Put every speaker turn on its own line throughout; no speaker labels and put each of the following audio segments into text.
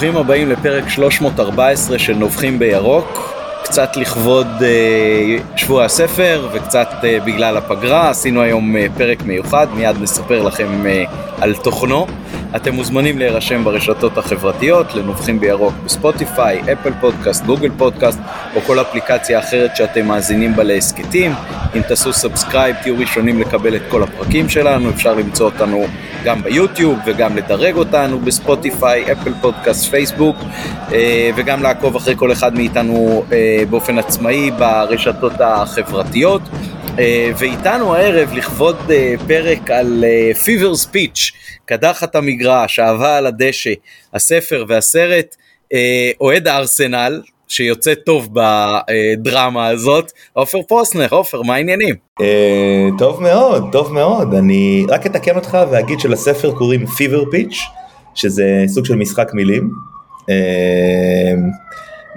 ברוכים הבאים לפרק 314 של נובחים בירוק. קצת לכבוד אה, שבוע הספר וקצת אה, בגלל הפגרה, עשינו היום אה, פרק מיוחד, מיד נספר לכם על תוכנו. אתם מוזמנים להירשם ברשתות החברתיות, לנובחים בירוק ב Spotify, Apple Podcast, Google Podcast או כל אפליקציה אחרת שאתם מאזינים בה להסכתים. אם תעשו subscribe תהיו ראשונים לקבל את כל הפרקים שלנו, אפשר למצוא אותנו גם ביוטיוב וגם לדרג אותנו בספוטיפיי, אפל פודקאסט, פייסבוק וגם לעקוב אחרי כל אחד מאיתנו באופן עצמאי ברשתות החברתיות. אה, ואיתנו הערב לכבוד אה, פרק על פיבר ספיץ', קדחת המגרש, אהבה על הדשא, הספר והסרט, אה, אוהד הארסנל, שיוצא טוב בדרמה הזאת, עופר פוסנר, עופר, מה העניינים?
טוב מאוד, טוב מאוד, אני רק אתקן אותך ואגיד שלספר קוראים פיבר פיץ', שזה סוג של משחק מילים.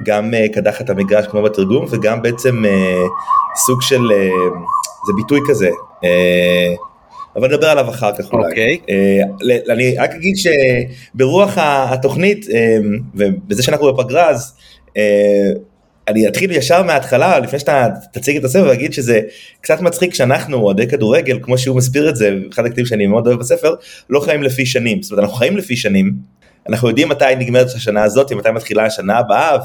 גם קדחת המגרש כמו בתרגום וגם בעצם סוג של, זה ביטוי כזה, אבל נדבר עליו אחר כך אולי.
אוקיי.
Okay. אני רק אגיד שברוח התוכנית, ובזה שאנחנו בפגרה, אז אני אתחיל ישר מההתחלה, לפני שאתה תציג את הספר, ואגיד שזה קצת מצחיק שאנחנו, אוהדי כדורגל, כמו שהוא מסביר את זה, אחד הכתיבים שאני מאוד אוהב בספר, לא חיים לפי שנים. זאת אומרת, אנחנו חיים לפי שנים, אנחנו יודעים מתי נגמרת השנה הזאת, מתי מתחילה השנה הבאה,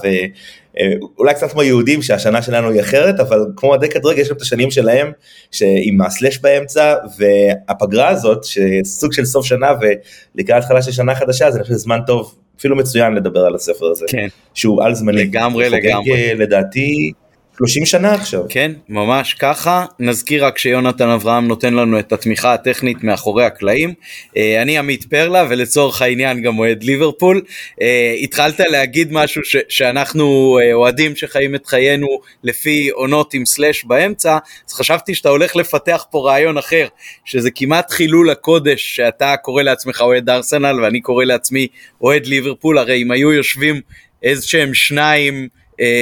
ואולי קצת כמו יהודים שהשנה שלנו היא אחרת, אבל כמו אוהדי כדורגל יש להם את השנים שלהם, עם הסלאש באמצע, והפגרה הזאת, שסוג של סוף שנה ולקראת התחלה של שנה חדשה, זה אני חושב זמן טוב, אפילו מצוין לדבר על הספר הזה,
כן.
שהוא על זמני.
לגמרי, לגמרי.
לדעתי. 30 שנה עכשיו.
כן, ממש ככה. נזכיר רק שיונתן אברהם נותן לנו את התמיכה הטכנית מאחורי הקלעים. אה, אני עמית פרלה ולצורך העניין גם אוהד ליברפול. אה, התחלת להגיד משהו ש- שאנחנו אה, אוהדים שחיים את חיינו לפי עונות עם סלאש באמצע, אז חשבתי שאתה הולך לפתח פה רעיון אחר, שזה כמעט חילול הקודש שאתה קורא לעצמך אוהד ארסנל ואני קורא לעצמי אוהד ליברפול, הרי אם היו יושבים איזה שהם שניים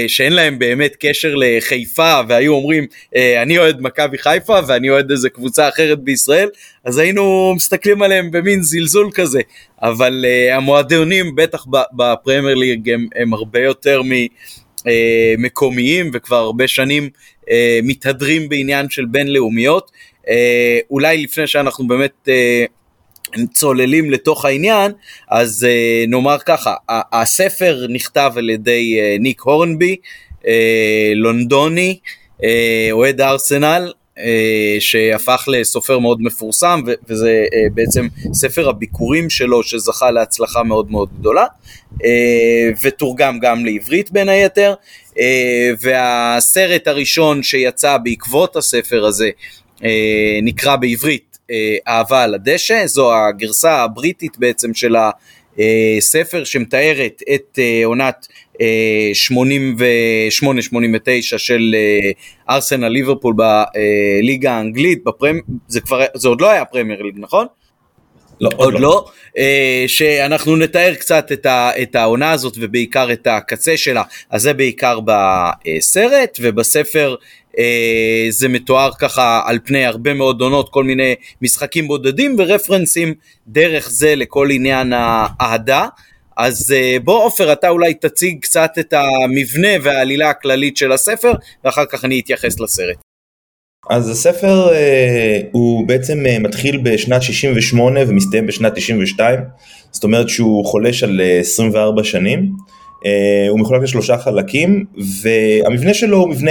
שאין להם באמת קשר לחיפה והיו אומרים אה, אני אוהד מכבי חיפה ואני אוהד איזה קבוצה אחרת בישראל אז היינו מסתכלים עליהם במין זלזול כזה. אבל uh, המועדונים בטח בפרמייר ליג הם, הם הרבה יותר מקומיים וכבר הרבה שנים מתהדרים בעניין של בינלאומיות אולי לפני שאנחנו באמת צוללים לתוך העניין, אז uh, נאמר ככה, הספר נכתב על ידי uh, ניק הורנבי, uh, לונדוני, אוהד ארסנל, uh, שהפך לסופר מאוד מפורסם, וזה uh, בעצם ספר הביקורים שלו שזכה להצלחה מאוד מאוד גדולה, uh, ותורגם גם לעברית בין היתר, uh, והסרט הראשון שיצא בעקבות הספר הזה, נקרא בעברית אהבה על הדשא, זו הגרסה הבריטית בעצם של הספר שמתארת את אה, עונת 88-89 אה, של ארסנל ליברפול בליגה האנגלית, בפרמ... זה, כבר... זה עוד לא היה פרמייר ליג נכון?
לא,
עוד לא. לא. שאנחנו נתאר קצת את, ה, את העונה הזאת ובעיקר את הקצה שלה, אז זה בעיקר בסרט ובספר אה, זה מתואר ככה על פני הרבה מאוד עונות, כל מיני משחקים בודדים ורפרנסים דרך זה לכל עניין האהדה. אז אה, בוא עופר, אתה אולי תציג קצת את המבנה והעלילה הכללית של הספר, ואחר כך אני אתייחס לסרט.
אז הספר אה, הוא בעצם אה, מתחיל בשנת 68 ומסתיים בשנת 92, זאת אומרת שהוא חולש על אה, 24 שנים. אה, הוא מחולק לשלושה חלקים והמבנה שלו הוא מבנה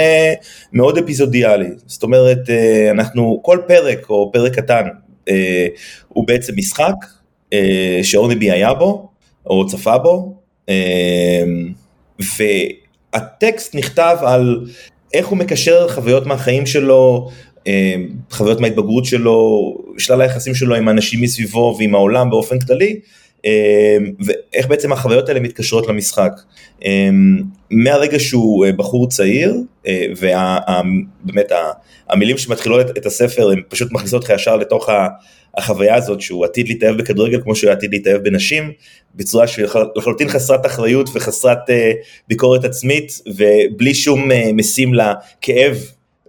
מאוד אפיזודיאלי, זאת אומרת אה, אנחנו כל פרק או פרק קטן אה, הוא בעצם משחק שאורנבי היה בו או צפה בו והטקסט נכתב על איך הוא מקשר חוויות מהחיים שלו, חוויות מההתבגרות שלו, שלל היחסים שלו עם האנשים מסביבו ועם העולם באופן כללי ואיך בעצם החוויות האלה מתקשרות למשחק. אמ, מהרגע שהוא אה, בחור צעיר, אה, ובאמת המילים שמתחילות את הספר הן פשוט מכניסות אותך ישר לתוך החוויה הזאת שהוא עתיד להתאהב בכדורגל כמו שהוא עתיד להתאהב בנשים, בצורה שלחלוטין חסרת אחריות וחסרת אה, ביקורת עצמית ובלי שום משים לכאב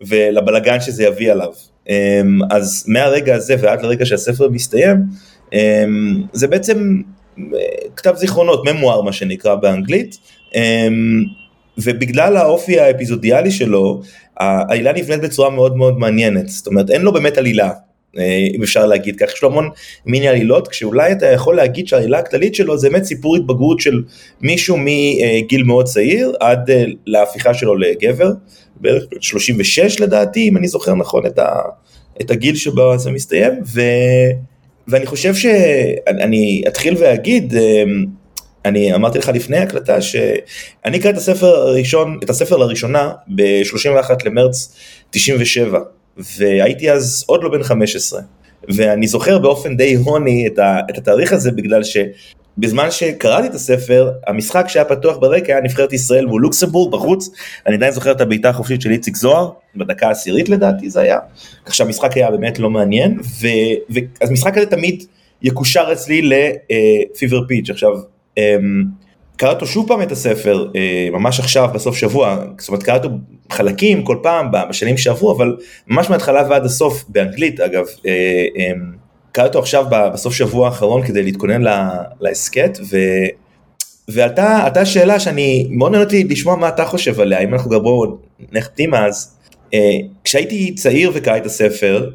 ולבלגן שזה יביא עליו. אמ, אז מהרגע הזה ועד לרגע שהספר מסתיים, אמ, זה בעצם כתב זיכרונות, ממואר מה שנקרא באנגלית, ובגלל האופי האפיזודיאלי שלו, העלילה נבנית בצורה מאוד מאוד מעניינת, זאת אומרת אין לו באמת עלילה, אה, אם אפשר להגיד כך, יש לו המון מיני עלילות, כשאולי אתה יכול להגיד שהעלילה הכללית שלו זה באמת סיפור התבגרות של מישהו מגיל מאוד צעיר עד אה, להפיכה שלו לגבר, בערך 36 לדעתי, אם אני זוכר נכון את, ה, את הגיל שבו זה מסתיים, ו, ואני חושב שאני אתחיל ואגיד, אה, אני אמרתי לך לפני הקלטה שאני אקרא את הספר הראשון, את הספר לראשונה ב-31 למרץ 97. והייתי אז עוד לא בן 15. ואני זוכר באופן די הוני את, ה, את התאריך הזה בגלל שבזמן שקראתי את הספר, המשחק שהיה פתוח ברקע היה נבחרת ישראל מול לוקסמבורג בחוץ, אני עדיין זוכר את הבעיטה החופשית של איציק זוהר, בדקה העשירית לדעתי זה היה, כך שהמשחק היה באמת לא מעניין, ו, ו, אז משחק הזה תמיד יקושר אצלי לפיבר פיץ', עכשיו אמ, קרא אותו שוב פעם את הספר, אה, ממש עכשיו, בסוף שבוע, זאת אומרת קרא אותו חלקים כל פעם בשנים שעברו, אבל ממש מההתחלה ועד הסוף, באנגלית אגב, אה, אמ, קרא אותו עכשיו בסוף שבוע האחרון כדי להתכונן להסכת, ו... ועלתה שאלה שאני מאוד אותי לשמוע מה אתה חושב עליה, אם אנחנו גם בואו נחתים אז. אה, כשהייתי צעיר וקראתי את הספר,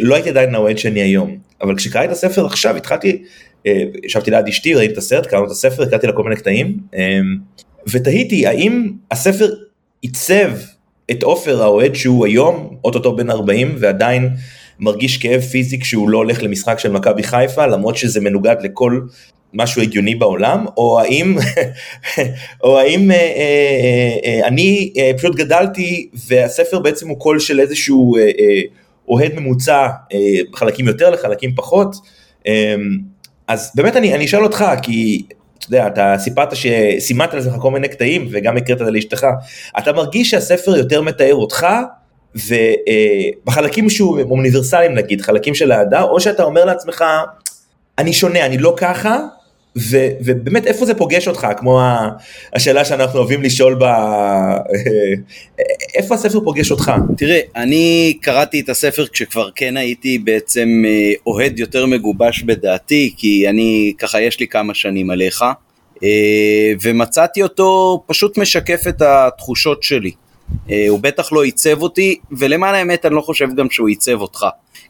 לא הייתי עדיין האוהד שאני היום, אבל כשקראתי את הספר עכשיו התחלתי אה, ישבתי ליד אשתי, ראיתי את הסרט, קראנו את הספר, הקראתי לה כל מיני קטעים, אה, ותהיתי האם הספר עיצב את עופר האוהד שהוא היום, אוטוטו בן 40, ועדיין מרגיש כאב פיזי כשהוא לא הולך למשחק של מכבי חיפה, למרות שזה מנוגד לכל משהו הגיוני בעולם, או האם, או האם אה, אה, אה, אני פשוט גדלתי והספר בעצם הוא קול של איזשהו אוהד ממוצע, חלקים יותר לחלקים פחות. אז באמת אני, אני אשאל אותך, כי אתה יודע, אתה סיפרת שסימנת לעצמך כל מיני קטעים וגם הקראת את זה לאשתך, אתה מרגיש שהספר יותר מתאר אותך ובחלקים שהוא אוניברסליים נגיד, חלקים של האהדה, או שאתה אומר לעצמך, אני שונה, אני לא ככה, ו, ובאמת איפה זה פוגש אותך, כמו השאלה שאנחנו אוהבים לשאול ב... איפה הספר פוגש אותך?
תראה, אני קראתי את הספר כשכבר כן הייתי בעצם אה, אוהד יותר מגובש בדעתי, כי אני, ככה יש לי כמה שנים עליך, אה, ומצאתי אותו פשוט משקף את התחושות שלי. אה, הוא בטח לא עיצב אותי, ולמען האמת אני לא חושב גם שהוא עיצב אותך.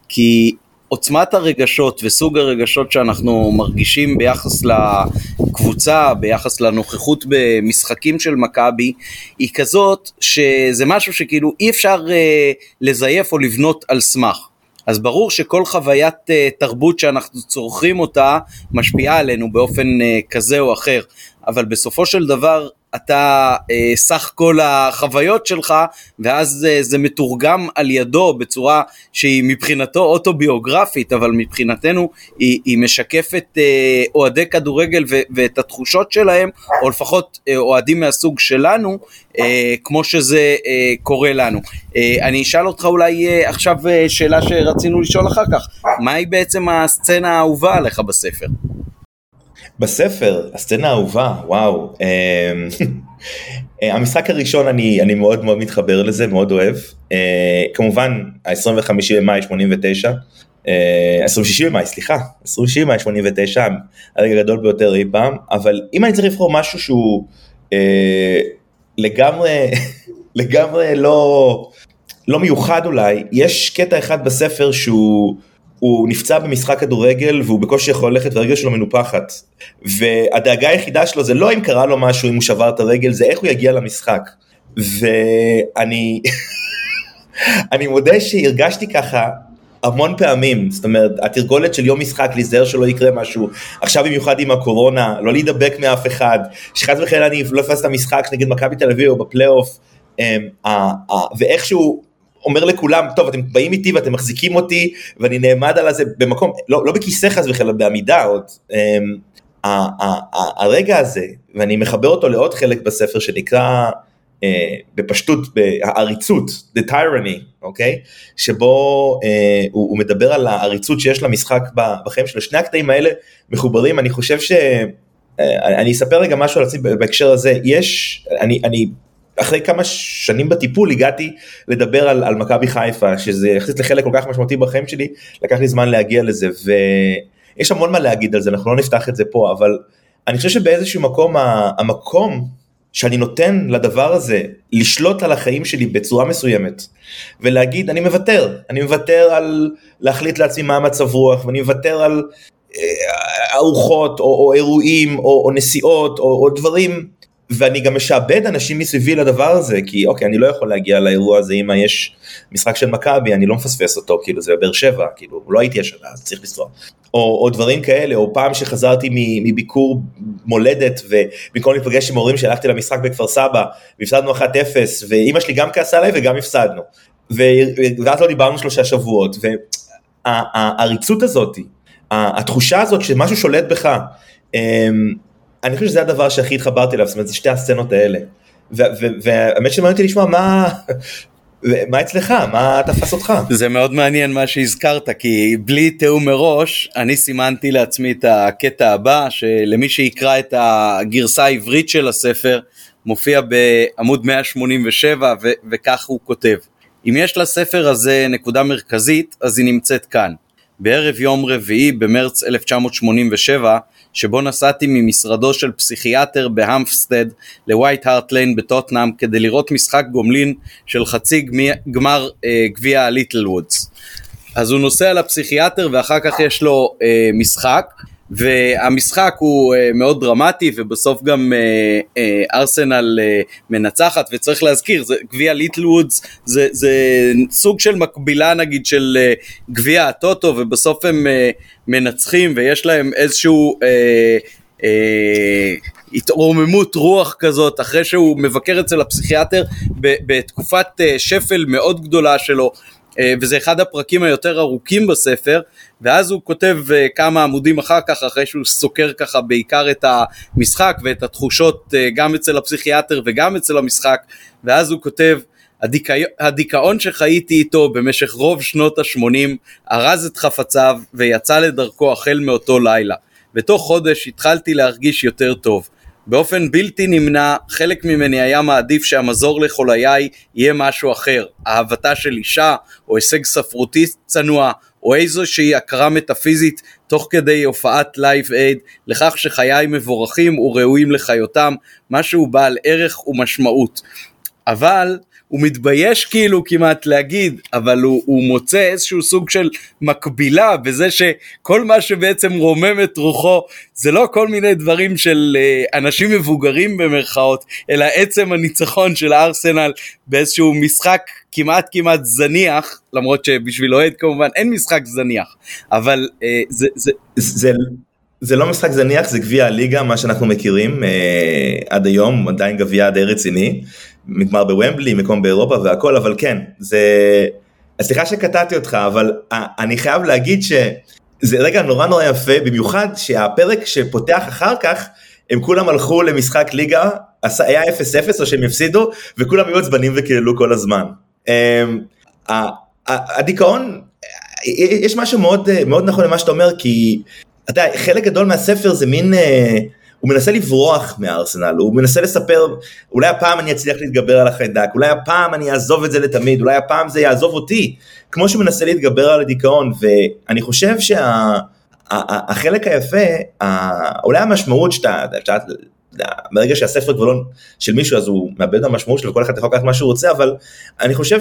כי עוצמת הרגשות וסוג הרגשות שאנחנו מרגישים ביחס לקבוצה, ביחס לנוכחות במשחקים של מכבי, היא כזאת שזה משהו שכאילו אי אפשר אה, לזייף או לבנות על סמך. אז ברור שכל חוויית uh, תרבות שאנחנו צורכים אותה משפיעה עלינו באופן uh, כזה או אחר, אבל בסופו של דבר אתה אה, סך כל החוויות שלך ואז אה, זה מתורגם על ידו בצורה שהיא מבחינתו אוטוביוגרפית אבל מבחינתנו היא, היא משקפת אה, אוהדי כדורגל ו, ואת התחושות שלהם או לפחות אה, אוהדים מהסוג שלנו אה, כמו שזה אה, קורה לנו. אה, אני אשאל אותך אולי אה, עכשיו אה, שאלה שרצינו לשאול אחר כך מהי בעצם הסצנה האהובה עליך בספר?
בספר, הסצנה האהובה, וואו. אמ, אה, המשחק הראשון אני, אני מאוד מאוד מתחבר לזה, מאוד אוהב. אה, כמובן, ה-25 במאי 89, 26 אה, במאי, סליחה, 26 במאי 89, הרגע הגדול ביותר אי פעם, אבל אם אני צריך לבחור משהו שהוא לגמרי, לגמרי לא, לא מיוחד אולי, יש קטע אחד בספר שהוא... הוא נפצע במשחק כדורגל והוא בקושי יכול ללכת והרגל שלו מנופחת. והדאגה היחידה שלו זה לא אם קרה לו משהו, אם הוא שבר את הרגל, זה איך הוא יגיע למשחק. ואני אני מודה שהרגשתי ככה המון פעמים, זאת אומרת, התרגולת של יום משחק, להיזהר שלא יקרה משהו, עכשיו במיוחד עם הקורונה, לא להידבק מאף אחד, שחס וחלילה אני לא אפס את המשחק נגד מכבי תל אביב או בפלייאוף, אמ, ואיכשהו אומר לכולם, טוב, אתם באים איתי ואתם מחזיקים אותי, ואני נעמד על זה במקום, לא, לא בכיסא חס וחלילה, בעמידה עוד. Um, הרגע הזה, ואני מחבר אותו לעוד חלק בספר שנקרא uh, בפשטות, העריצות, The Tyranny, אוקיי? שבו uh, הוא, הוא מדבר על העריצות שיש למשחק בחיים שלו. שני הקטעים האלה מחוברים, אני חושב ש... Uh, אני אספר רגע משהו על עצמי בהקשר הזה, יש, אני, אני אחרי כמה שנים בטיפול הגעתי לדבר על, על מכבי חיפה, שזה יחסית לחלק כל כך משמעותי בחיים שלי, לקח לי זמן להגיע לזה, יש המון מה להגיד על זה, אנחנו לא נפתח את זה פה, אבל אני חושב שבאיזשהו מקום, המקום שאני נותן לדבר הזה לשלוט על החיים שלי בצורה מסוימת ולהגיד אני מוותר, אני מוותר על להחליט לעצמי מה המצב רוח ואני מוותר על אה, ארוחות או, או אירועים או, או נסיעות או, או דברים ואני גם משעבד אנשים מסביבי לדבר הזה, כי אוקיי, אני לא יכול להגיע לאירוע הזה אם יש משחק של מכבי, אני לא מפספס אותו, כאילו זה בבאר שבע, כאילו לא הייתי השנה, אז צריך לנסוע. או, או דברים כאלה, או פעם שחזרתי מביקור מולדת, ובמקום להיפגש עם הורים שהלכתי למשחק בכפר סבא, והפסדנו 1-0, ואימא שלי גם כעסה עליי וגם הפסדנו. ואז לא דיברנו שלושה שבועות, והעריצות הזאת, התחושה הזאת שמשהו שולט בך, אמ, אני חושב שזה הדבר שהכי התחברתי אליו, זאת אומרת, זה שתי הסצנות האלה. והאמת שמעניין אותי לשמוע מה, מה אצלך, מה תפס אותך?
זה מאוד מעניין מה שהזכרת, כי בלי תיאום מראש, אני סימנתי לעצמי את הקטע הבא, שלמי שיקרא את הגרסה העברית של הספר, מופיע בעמוד 187, ו- וכך הוא כותב. אם יש לספר הזה נקודה מרכזית, אז היא נמצאת כאן. בערב יום רביעי במרץ 1987, שבו נסעתי ממשרדו של פסיכיאטר בהמפסטד ל White Hart Lane בטוטנאם כדי לראות משחק גומלין של חצי גמר אה, גביע ה Littlewoods. אז הוא נוסע לפסיכיאטר ואחר כך יש לו אה, משחק והמשחק הוא uh, מאוד דרמטי ובסוף גם uh, uh, ארסנל מנצחת וצריך להזכיר זה גביע Littlewoods זה, זה סוג של מקבילה נגיד של גביע הטוטו ובסוף הם מנצחים ויש להם איזשהו uh, התרוממות רוח כזאת אחרי שהוא מבקר אצל הפסיכיאטר בתקופת שפל מאוד גדולה שלו אה, וזה אחד הפרקים היותר ארוכים בספר, ואז הוא כותב אה, כמה עמודים אחר כך, אחרי שהוא סוקר ככה בעיקר את המשחק ואת התחושות אה, גם אצל הפסיכיאטר וגם אצל המשחק, ואז הוא כותב הדיכא... הדיכאון שחייתי איתו במשך רוב שנות ה-80 ארז את חפציו ויצא לדרכו החל מאותו לילה. בתוך חודש התחלתי להרגיש יותר טוב. באופן בלתי נמנע, חלק ממני היה מעדיף שהמזור לחוליי יהיה משהו אחר, אהבתה של אישה, או הישג ספרותי צנוע, או איזושהי הכרה מטאפיזית תוך כדי הופעת Live Aid, לכך שחיי מבורכים וראויים לחיותם, משהו בעל ערך ומשמעות. אבל הוא מתבייש כאילו כמעט להגיד, אבל הוא, הוא מוצא איזשהו סוג של מקבילה בזה שכל מה שבעצם רומם את רוחו זה לא כל מיני דברים של uh, אנשים מבוגרים במרכאות, אלא עצם הניצחון של הארסנל באיזשהו משחק כמעט כמעט זניח, למרות שבשביל אוהד כמובן אין משחק זניח, אבל uh, זה... זה...
זה... זה לא משחק זניח, זה גביע הליגה, מה שאנחנו מכירים אה, עד היום, עדיין גביע די רציני, נגמר בוומבלי, מקום באירופה והכל, אבל כן, זה... סליחה שקטעתי אותך, אבל אני חייב להגיד שזה רגע נורא נורא יפה, במיוחד שהפרק שפותח אחר כך, הם כולם הלכו למשחק ליגה, היה 0-0 או שהם הפסידו, וכולם היו עצבנים וקיללו כל הזמן. אמ, הדיכאון, יש משהו מאוד, מאוד נכון למה שאתה אומר, כי אתה יודע, חלק גדול מהספר זה מין... אה, הוא מנסה לברוח מהארסנל, הוא מנסה לספר, אולי הפעם אני אצליח להתגבר על החיידק, אולי הפעם אני אעזוב את זה לתמיד, אולי הפעם זה יעזוב אותי, כמו שהוא מנסה להתגבר על הדיכאון, ואני חושב שהחלק שה, היפה, אולי המשמעות שאתה, שאתה ברגע שהספר כבר לא של מישהו אז הוא מאבד את המשמעות שלו וכל אחד יכול לקחת מה שהוא רוצה אבל אני חושב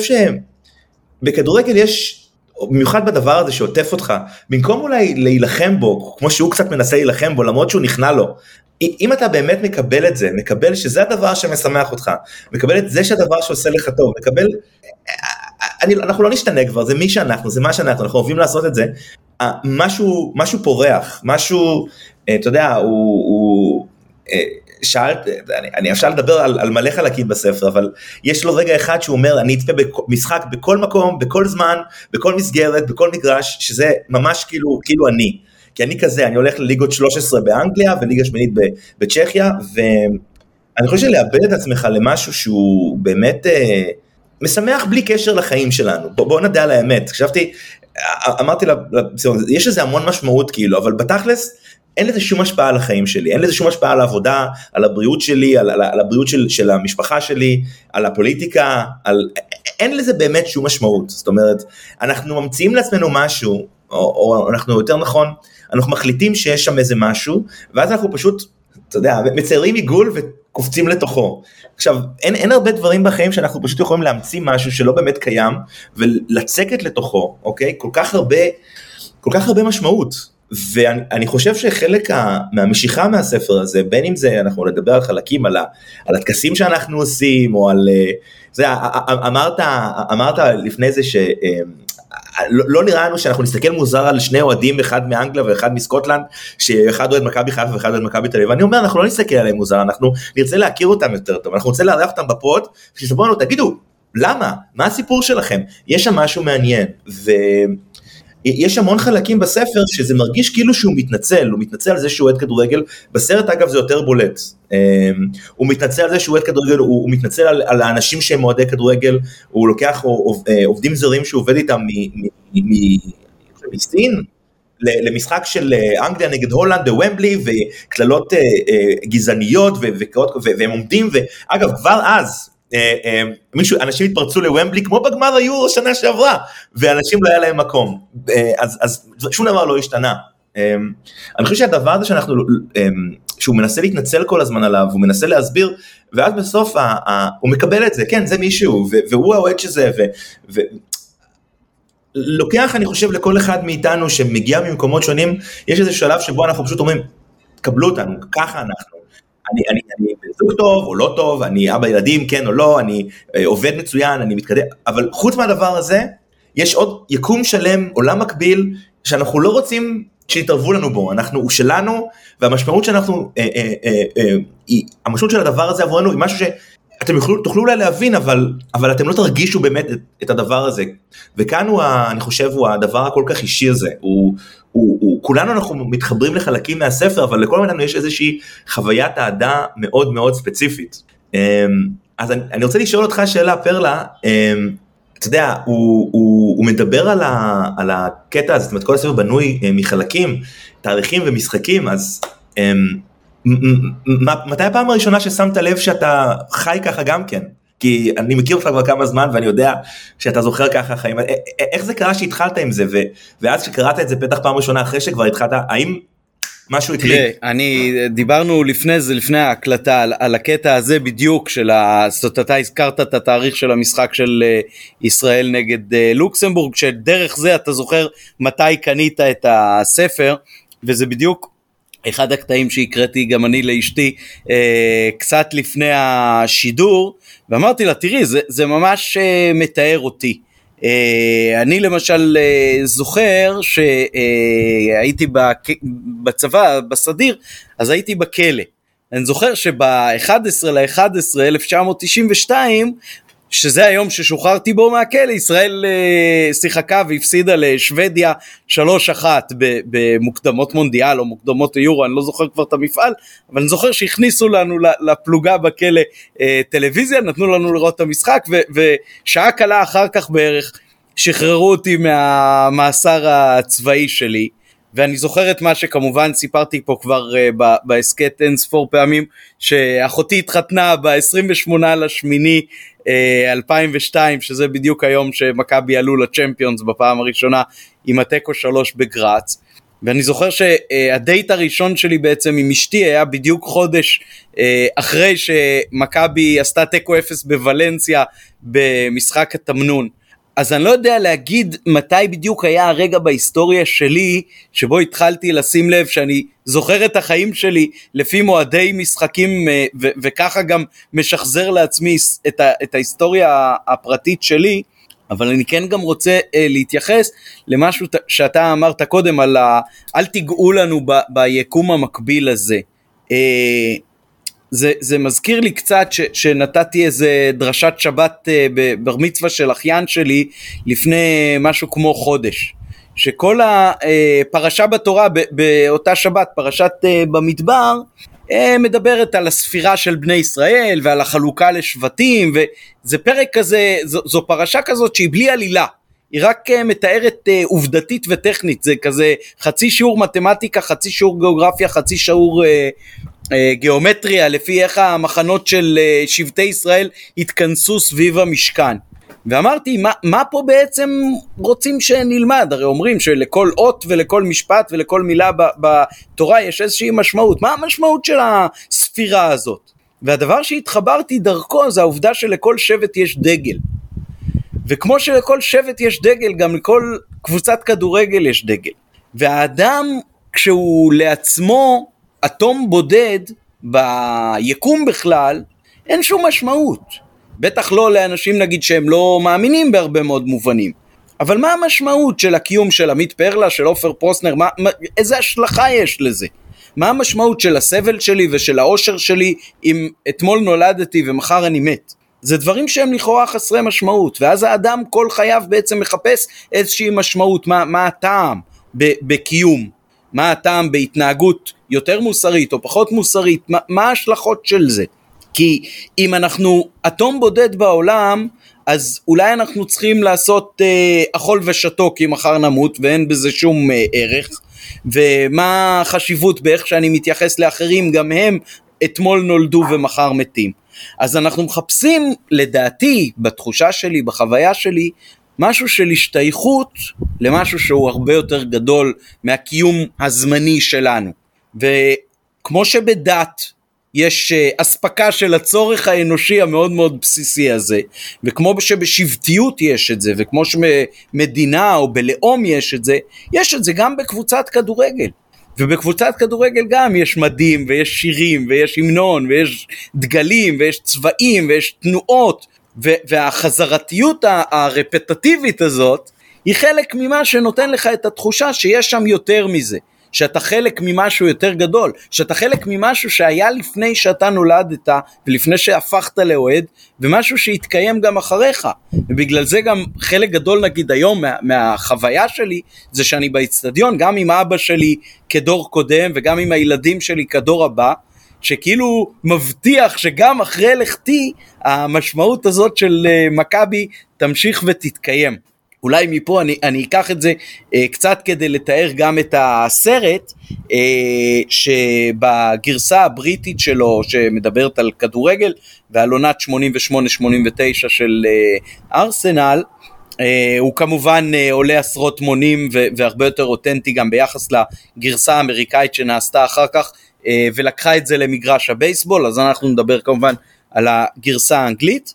שבכדורגל יש במיוחד בדבר הזה שעוטף אותך, במקום אולי להילחם בו, כמו שהוא קצת מנסה להילחם בו, למרות שהוא נכנע לו, אם אתה באמת מקבל את זה, מקבל שזה הדבר שמשמח אותך, מקבל את זה שהדבר שעושה לך טוב, מקבל, אני, אנחנו לא נשתנה כבר, זה מי שאנחנו, זה מה שאנחנו, אנחנו אוהבים לעשות את זה, משהו, משהו פורח, משהו, אה, אתה יודע, הוא, הוא אה, שאלת, אני, אני אפשר לדבר על, על מלא חלקים בספר, אבל יש לו רגע אחד שהוא אומר, אני אצפה במשחק בכל מקום, בכל זמן, בכל מסגרת, בכל מגרש, שזה ממש כאילו, כאילו אני. כי אני כזה, אני הולך לליגות 13 באנגליה וליגה שמינית בצ'כיה, ואני חושב שלאבד את עצמך למשהו שהוא באמת אה, משמח בלי קשר לחיים שלנו. בוא, בוא נדע על האמת. חשבתי, אמרתי לה, יש לזה המון משמעות כאילו, אבל בתכלס, אין לזה שום השפעה על החיים שלי, אין לזה שום השפעה על העבודה, על הבריאות שלי, על, על, על הבריאות של, של המשפחה שלי, על הפוליטיקה, על... אין לזה באמת שום משמעות. זאת אומרת, אנחנו ממציאים לעצמנו משהו או, או אנחנו יותר נכון, אנחנו מחליטים שיש שם איזה משהו, ואז אנחנו פשוט, אתה יודע, מציירים עיגול וקופצים לתוכו. עכשיו, אין, אין הרבה דברים בחיים שאנחנו פשוט יכולים להמציא משהו שלא באמת קיים, ולצקת לתוכו, אוקיי? כל כך הרבה, כל כך הרבה משמעות. ואני חושב שחלק מהמשיכה מהספר הזה, בין אם זה, אנחנו נדבר על חלקים, על, על הטקסים שאנחנו עושים, או על... אה, זה, אמרת, אמרת לפני זה ש... לא, לא נראה לנו שאנחנו נסתכל מוזר על שני אוהדים, אחד מאנגליה ואחד מסקוטלנד, שאחד אוהד מכבי חיפה ואחד אוהד מכבי תל אביב. אני אומר, אנחנו לא נסתכל עליהם מוזר, אנחנו נרצה להכיר אותם יותר טוב, אנחנו נרצה לארח אותם בפוד, ושיספרו לנו, תגידו, למה? מה הסיפור שלכם? יש שם משהו מעניין. ו... יש המון חלקים בספר שזה מרגיש כאילו שהוא מתנצל, הוא מתנצל על זה שהוא אוהד כדורגל, בסרט אגב זה יותר בולט, אמ, הוא מתנצל על זה שהוא אוהד כדורגל, הוא, הוא מתנצל על, על האנשים שהם אוהדי כדורגל, הוא לוקח אה, עובדים זרים שהוא עובד איתם מסין, למשחק של אה, אנגליה נגד הולנד בוומבלי וקללות אה, גזעניות והם עומדים ואגב כבר אז מישהו, אנשים התפרצו לוומבלי כמו בגמר היורו שנה שעברה, ואנשים לא היה להם מקום, אה, אז, אז שום דבר לא השתנה. אני חושב שהדבר הזה שאנחנו, שהוא מנסה להתנצל כל הזמן עליו, הוא מנסה להסביר, ואז בסוף ה, ה, הוא מקבל את זה, כן זה מישהו, והוא האוהד שזה, ו, ו, לוקח אני חושב לכל אחד מאיתנו שמגיע ממקומות שונים, יש איזה שלב שבו אנחנו פשוט אומרים, קבלו אותנו, ככה אנחנו. אני, אני, אני זוג טוב או לא טוב, אני אבא ילדים, כן או לא, אני אה, עובד מצוין, אני מתקדם, אבל חוץ מהדבר הזה, יש עוד יקום שלם, עולם מקביל, שאנחנו לא רוצים שיתערבו לנו בו, אנחנו, הוא שלנו, והמשמעות שאנחנו, אה, אה, אה, אה, היא, המשמעות של הדבר הזה עבורנו היא משהו שאתם יוכלו, תוכלו אולי להבין, אבל, אבל אתם לא תרגישו באמת את, את הדבר הזה. וכאן הוא, אני חושב, הוא הדבר הכל כך אישי הזה, הוא, הוא, הוא, כולנו אנחנו מתחברים לחלקים מהספר, אבל לכל מאיתנו יש איזושהי חוויית אהדה מאוד מאוד ספציפית. אמ, אז אני, אני רוצה לשאול אותך שאלה, פרלה, אמ, אתה יודע, הוא, הוא, הוא מדבר על, ה, על הקטע הזה, זאת אומרת כל הספר בנוי אה, מחלקים, תאריכים ומשחקים, אז אמ, מתי הפעם הראשונה ששמת לב שאתה חי ככה גם כן? כי אני מכיר אותך כבר כמה זמן ואני יודע שאתה זוכר ככה חיים, איך זה קרה שהתחלת עם זה ו, ואז שקראת את זה בטח פעם ראשונה אחרי שכבר התחלת, האם משהו הקליט?
תראה, אני, דיברנו לפני זה, לפני ההקלטה, על, על הקטע הזה בדיוק של ה... זאת אתה הזכרת את התאריך של המשחק של uh, ישראל נגד uh, לוקסמבורג, שדרך זה אתה זוכר מתי קנית את הספר, וזה בדיוק אחד הקטעים שהקראתי גם אני לאשתי אה, קצת לפני השידור ואמרתי לה תראי זה, זה ממש אה, מתאר אותי. אה, אני למשל אה, זוכר שהייתי אה, בצבא בסדיר אז הייתי בכלא. אני זוכר שב-11 ל-11 1992 שזה היום ששוחררתי בו מהכלא, ישראל אה, שיחקה והפסידה לשוודיה 3-1 במוקדמות מונדיאל או מוקדמות יורו, אני לא זוכר כבר את המפעל, אבל אני זוכר שהכניסו לנו לפלוגה בכלא אה, טלוויזיה, נתנו לנו לראות את המשחק ושעה קלה אחר כך בערך שחררו אותי מהמאסר הצבאי שלי. ואני זוכר את מה שכמובן סיפרתי פה כבר uh, בהסכת אין ספור פעמים, שאחותי התחתנה ב-28 לשמיני 2002, שזה בדיוק היום שמכבי עלו לצ'מפיונס בפעם הראשונה עם התיקו שלוש בגראץ. ואני זוכר שהדייט הראשון שלי בעצם עם אשתי היה בדיוק חודש אה, אחרי שמכבי עשתה תיקו אפס בוולנסיה במשחק התמנון. אז אני לא יודע להגיד מתי בדיוק היה הרגע בהיסטוריה שלי שבו התחלתי לשים לב שאני זוכר את החיים שלי לפי מועדי משחקים אה, ו- וככה גם משחזר לעצמי את, ה- את ההיסטוריה הפרטית שלי, אבל אני כן גם רוצה uh, להתייחס למשהו שאתה אמרת קודם על ה... אל תיגעו לנו ב- ביקום המקביל הזה. Uh, זה, זה מזכיר לי קצת ש, שנתתי איזה דרשת שבת uh, בבר מצווה של אחיין שלי לפני משהו כמו חודש. שכל הפרשה אה, בתורה באותה שבת, פרשת uh, במדבר, מדברת על הספירה של בני ישראל ועל החלוקה לשבטים, וזה פרק כזה, זו, זו פרשה כזאת שהיא בלי עלילה. היא רק מתארת עובדתית וטכנית, זה כזה חצי שיעור מתמטיקה, חצי שיעור גיאוגרפיה, חצי שיעור אה, גיאומטריה לפי איך המחנות של אה, שבטי ישראל התכנסו סביב המשכן. ואמרתי, מה, מה פה בעצם רוצים שנלמד? הרי אומרים שלכל אות ולכל משפט ולכל מילה בתורה יש איזושהי משמעות. מה המשמעות של הספירה הזאת? והדבר שהתחברתי דרכו זה העובדה שלכל שבט יש דגל. וכמו שלכל שבט יש דגל, גם לכל קבוצת כדורגל יש דגל. והאדם, כשהוא לעצמו אטום בודד ביקום בכלל, אין שום משמעות. בטח לא לאנשים נגיד שהם לא מאמינים בהרבה מאוד מובנים. אבל מה המשמעות של הקיום של עמית פרלה, של עופר פרוסנר, מה, מה, איזה השלכה יש לזה? מה המשמעות של הסבל שלי ושל האושר שלי אם אתמול נולדתי ומחר אני מת? זה דברים שהם לכאורה חסרי משמעות, ואז האדם כל חייו בעצם מחפש איזושהי משמעות, מה, מה הטעם בקיום, מה הטעם בהתנהגות יותר מוסרית או פחות מוסרית, מה, מה ההשלכות של זה? כי אם אנחנו אטום בודד בעולם, אז אולי אנחנו צריכים לעשות אה, אכול ושתו כי מחר נמות ואין בזה שום אה, ערך. ומה החשיבות באיך שאני מתייחס לאחרים? גם הם אתמול נולדו ומחר מתים. אז אנחנו מחפשים לדעתי בתחושה שלי בחוויה שלי משהו של השתייכות למשהו שהוא הרבה יותר גדול מהקיום הזמני שלנו וכמו שבדת יש אה, אספקה של הצורך האנושי המאוד מאוד בסיסי הזה, וכמו שבשבטיות יש את זה, וכמו שמדינה או בלאום יש את זה, יש את זה גם בקבוצת כדורגל. ובקבוצת כדורגל גם יש מדים ויש שירים ויש המנון ויש דגלים ויש צבעים ויש תנועות והחזרתיות הרפטטיבית הזאת היא חלק ממה שנותן לך את התחושה שיש שם יותר מזה. שאתה חלק ממשהו יותר גדול, שאתה חלק ממשהו שהיה לפני שאתה נולדת ולפני שהפכת לאוהד, ומשהו שהתקיים גם אחריך. ובגלל זה גם חלק גדול נגיד היום מה, מהחוויה שלי, זה שאני באיצטדיון, גם עם אבא שלי כדור קודם וגם עם הילדים שלי כדור הבא, שכאילו מבטיח שגם אחרי לכתי המשמעות הזאת של אה, מכבי תמשיך ותתקיים. אולי מפה אני, אני אקח את זה אה, קצת כדי לתאר גם את הסרט אה, שבגרסה הבריטית שלו שמדברת על כדורגל ועל עונת 88-89 של אה, ארסנל אה, הוא כמובן אה, עולה עשרות מונים והרבה יותר אותנטי גם ביחס לגרסה האמריקאית שנעשתה אחר כך ולקחה את זה למגרש הבייסבול אז אנחנו נדבר כמובן על הגרסה האנגלית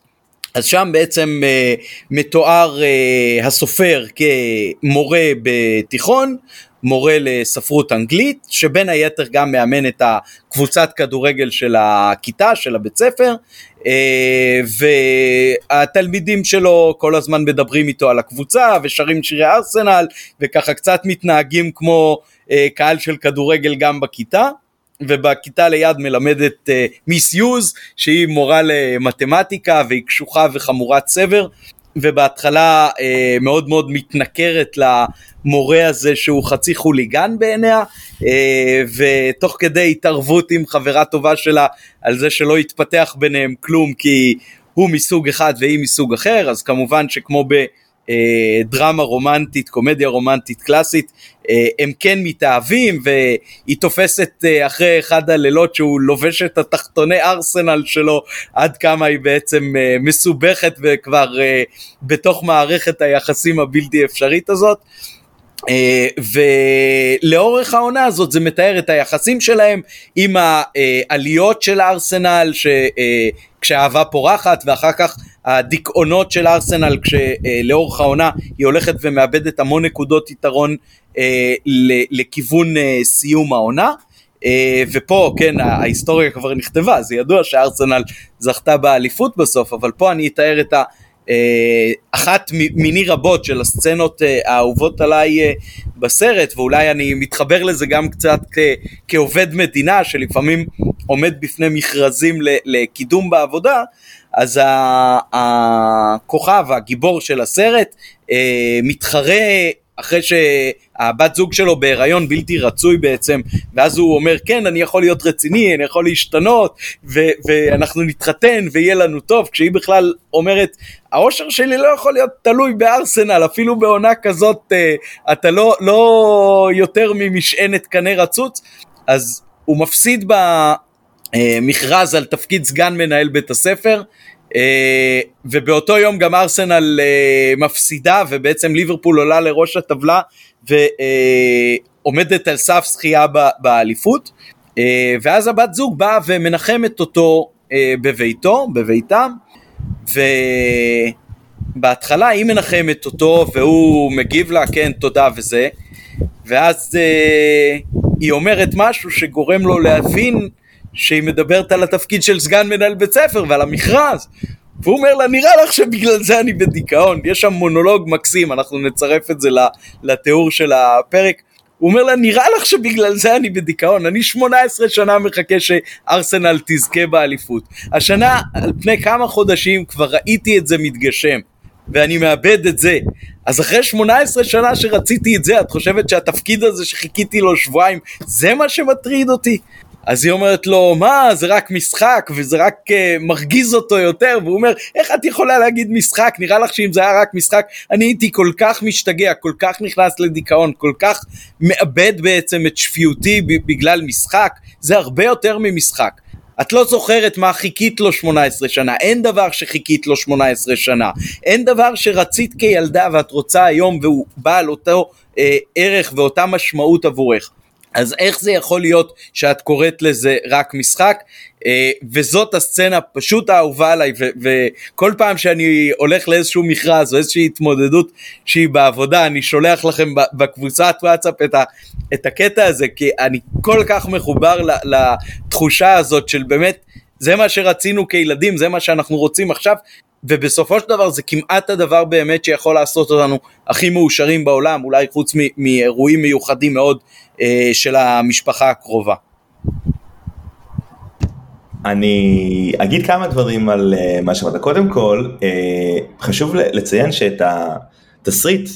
אז שם בעצם uh, מתואר uh, הסופר כמורה בתיכון, מורה לספרות אנגלית, שבין היתר גם מאמן את הקבוצת כדורגל של הכיתה, של הבית ספר, uh, והתלמידים שלו כל הזמן מדברים איתו על הקבוצה ושרים שירי ארסנל, וככה קצת מתנהגים כמו uh, קהל של כדורגל גם בכיתה. ובכיתה ליד מלמדת מיס uh, יוז שהיא מורה למתמטיקה והיא קשוחה וחמורת סבר ובהתחלה uh, מאוד מאוד מתנכרת למורה הזה שהוא חצי חוליגן בעיניה uh, ותוך כדי התערבות עם חברה טובה שלה על זה שלא יתפתח ביניהם כלום כי הוא מסוג אחד והיא מסוג אחר אז כמובן שכמו ב... אה, דרמה רומנטית, קומדיה רומנטית קלאסית, אה, הם כן מתאהבים והיא תופסת אה, אחרי אחד הלילות שהוא לובש את התחתוני ארסנל שלו עד כמה היא בעצם מסובכת וכבר בתוך מערכת היחסים הבלתי אפשרית הזאת. ולאורך העונה הזאת זה מתאר את היחסים שלהם עם העליות של הארסנל כשהאהבה פורחת ואחר כך הדיכאונות של ארסנל כשלאורך העונה היא הולכת ומאבדת המון נקודות יתרון אה, לכיוון אה, סיום העונה. אה, ופה כן ההיסטוריה כבר נכתבה זה ידוע שארסנל זכתה באליפות בסוף אבל פה אני אתאר את ה... אחת מיני רבות של הסצנות האהובות עליי בסרט ואולי אני מתחבר לזה גם קצת כעובד מדינה שלפעמים עומד בפני מכרזים לקידום בעבודה אז הכוכב, הגיבור של הסרט, אה, מתחרה אחרי שהבת זוג שלו בהיריון בלתי רצוי בעצם, ואז הוא אומר כן אני יכול להיות רציני, אני יכול להשתנות, ואנחנו נתחתן ויהיה לנו טוב, כשהיא בכלל אומרת האושר שלי לא יכול להיות תלוי בארסנל, אפילו בעונה כזאת אה, אתה לא, לא יותר ממשענת קנה רצוץ, אז הוא מפסיד במכרז על תפקיד סגן מנהל בית הספר, ובאותו יום גם ארסנל מפסידה ובעצם ליברפול עולה לראש הטבלה ועומדת על סף זכייה באליפות. ואז הבת זוג באה ומנחמת אותו בביתו, בביתם ובהתחלה היא מנחמת אותו והוא מגיב לה כן תודה וזה. ואז אה, היא אומרת משהו שגורם לו להבין שהיא מדברת על התפקיד של סגן מנהל בית ספר ועל המכרז. והוא אומר לה נראה לך שבגלל זה אני בדיכאון? יש שם מונולוג מקסים אנחנו נצרף את זה לתיאור של הפרק. הוא אומר לה נראה לך שבגלל זה אני בדיכאון? אני 18 שנה מחכה שארסנל תזכה באליפות. השנה על פני כמה חודשים כבר ראיתי את זה מתגשם ואני מאבד את זה. אז אחרי 18 שנה שרציתי את זה, את חושבת שהתפקיד הזה שחיכיתי לו שבועיים, זה מה שמטריד אותי? אז היא אומרת לו, מה, זה רק משחק, וזה רק uh, מרגיז אותו יותר, והוא אומר, איך את יכולה להגיד משחק? נראה לך שאם זה היה רק משחק, אני הייתי כל כך משתגע, כל כך נכנס לדיכאון, כל כך מאבד בעצם את שפיותי בגלל משחק, זה הרבה יותר ממשחק. את לא זוכרת מה חיכית לו 18 שנה, אין דבר שחיכית לו 18 שנה, אין דבר שרצית כילדה ואת רוצה היום והוא בעל אותו אה, ערך ואותה משמעות עבורך. אז איך זה יכול להיות שאת קוראת לזה רק משחק? אה, וזאת הסצנה פשוט האהובה עליי, וכל פעם שאני הולך לאיזשהו מכרז או איזושהי התמודדות שהיא בעבודה, אני שולח לכם בקבוצת וואטסאפ את, את הקטע הזה, כי אני כל כך מחובר לתחושה הזאת של באמת, זה מה שרצינו כילדים, זה מה שאנחנו רוצים עכשיו, ובסופו של דבר זה כמעט הדבר באמת שיכול לעשות אותנו הכי מאושרים בעולם, אולי חוץ מאירועים מיוחדים מאוד אה, של המשפחה הקרובה.
אני אגיד כמה דברים על אה, מה שאמרת. קודם כל, אה, חשוב לציין שאת התסריט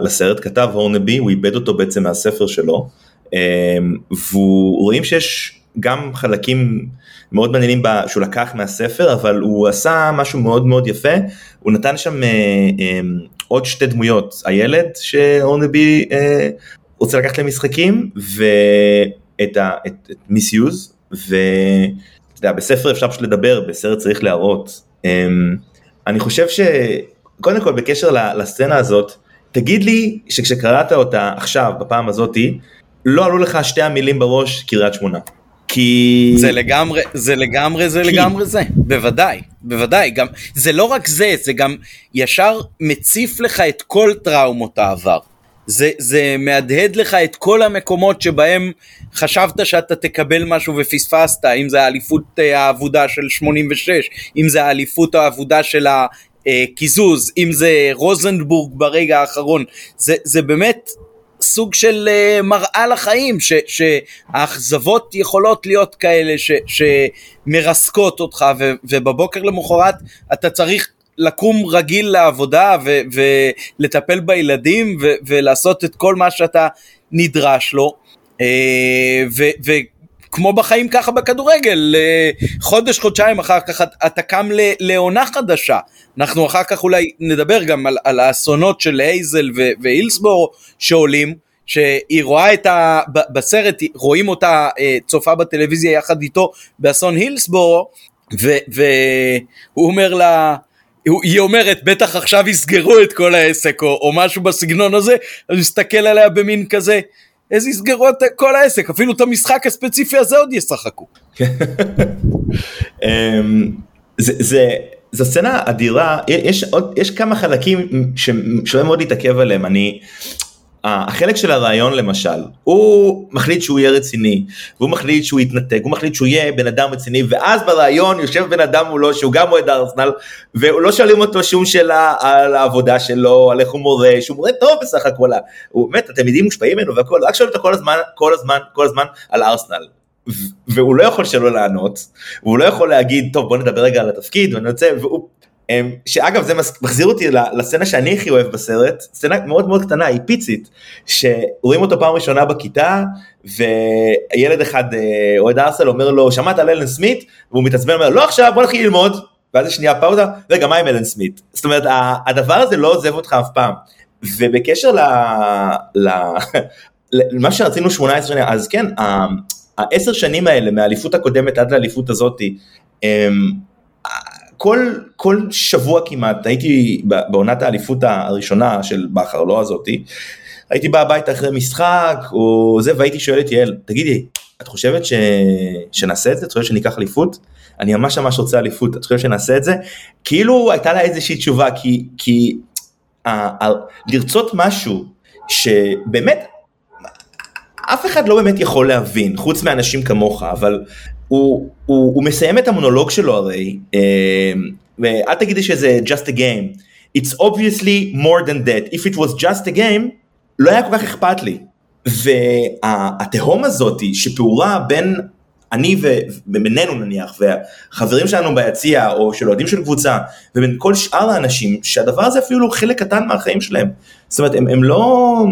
לסרט כתב הורנבי, הוא איבד אותו בעצם מהספר שלו, ורואים שיש גם חלקים מאוד מעניינים שהוא לקח מהספר, אבל הוא עשה משהו מאוד מאוד יפה, הוא נתן שם עוד שתי דמויות, הילד שאורנבי רוצה לקחת למשחקים ואת מיסיוז ואתה יודע בספר אפשר פשוט לדבר בסרט צריך להראות. אמ, אני חושב שקודם כל בקשר לסצנה הזאת תגיד לי שכשקראת אותה עכשיו בפעם הזאתי לא עלו לך שתי המילים בראש קריית שמונה.
כי... זה לגמרי, זה לגמרי, זה כי... לגמרי זה, בוודאי, בוודאי, גם, זה לא רק זה, זה גם ישר מציף לך את כל טראומות העבר. זה, זה מהדהד לך את כל המקומות שבהם חשבת שאתה תקבל משהו ופספסת, אם זה האליפות אה, האבודה של 86, אם זה האליפות האבודה של הקיזוז, אם זה רוזנבורג ברגע האחרון, זה, זה באמת סוג של uh, מראה לחיים, ש, שהאכזבות יכולות להיות כאלה ש, שמרסקות אותך, ו, ובבוקר למחרת אתה צריך לקום רגיל לעבודה ו- ולטפל בילדים ו- ולעשות את כל מה שאתה נדרש לו. אה, ו- וכמו בחיים ככה בכדורגל, אה, חודש חודשיים אחר כך אתה קם לעונה חדשה. אנחנו אחר כך אולי נדבר גם על, על האסונות של הייזל ו- והילסבורו שעולים. שהיא רואה את ה... בסרט, רואים אותה אה, צופה בטלוויזיה יחד איתו באסון הילסבורו, והוא אומר לה, היא אומרת בטח עכשיו יסגרו את כל העסק או, או משהו בסגנון הזה, אז מסתכל עליה במין כזה, אז יסגרו את כל העסק, אפילו את המשחק הספציפי הזה עוד ישחקו.
אמ, זו סצנה אדירה, יש, עוד, יש כמה חלקים ששווה מאוד להתעכב עליהם, אני, החלק של הרעיון למשל, הוא מחליט שהוא יהיה רציני, והוא מחליט שהוא יתנתק, הוא מחליט שהוא יהיה בן אדם רציני, ואז ברעיון יושב בן אדם מולו שהוא גם אוהד ארסנל, ולא שואלים אותו שום שאלה על העבודה שלו, על איך הוא מורה, שהוא מורה טוב בסך הכל, הוא באמת, התלמידים מושפעים ממנו והכל, רק שואלים אותו כל הזמן, כל הזמן, כל הזמן על ארסנל. והוא לא יכול שלא לענות, והוא לא יכול להגיד, טוב בוא נדבר רגע על התפקיד, ואני רוצה, והוא שאגב זה מחזיר אותי לסצנה שאני הכי אוהב בסרט, סצנה מאוד מאוד קטנה, היא פיצית, שרואים אותו פעם ראשונה בכיתה, וילד אחד, אה, אוהד ארסל, אומר לו, שמעת על אלן סמית? והוא מתעצבן, אומר, לא עכשיו, בוא נתחיל ללמוד, ואז יש שנייה פאוזה, רגע, מה עם אלן סמית? זאת אומרת, הדבר הזה לא עוזב אותך אף פעם. ובקשר ל... ל... למה שרצינו 18 שנה, אז כן, העשר שנים האלה מהאליפות הקודמת עד לאליפות הזאתי, כל, כל שבוע כמעט הייתי בעונת האליפות הראשונה של בכר, לא הזאתי, הייתי בא הביתה אחרי משחק או זה והייתי שואל את יעל, תגידי, את חושבת ש... שנעשה את זה? את חושבת שניקח אליפות? אני ממש ממש רוצה אליפות, את חושבת שנעשה את זה? כאילו הייתה לה איזושהי תשובה, כי, כי ה... ה... לרצות משהו שבאמת אף אחד לא באמת יכול להבין, חוץ מאנשים כמוך, אבל הוא, הוא, הוא מסיים את המונולוג שלו הרי, אה, ואל תגידי שזה just a game, it's obviously more than that, if it was just a game, לא היה כל כך אכפת לי. והתהום הזאתי שפעורה בין אני ובינינו נניח, והחברים שלנו ביציע, או של אוהדים של קבוצה, ובין כל שאר האנשים, שהדבר הזה אפילו חלק קטן מהחיים שלהם. זאת אומרת, הם, הם לא...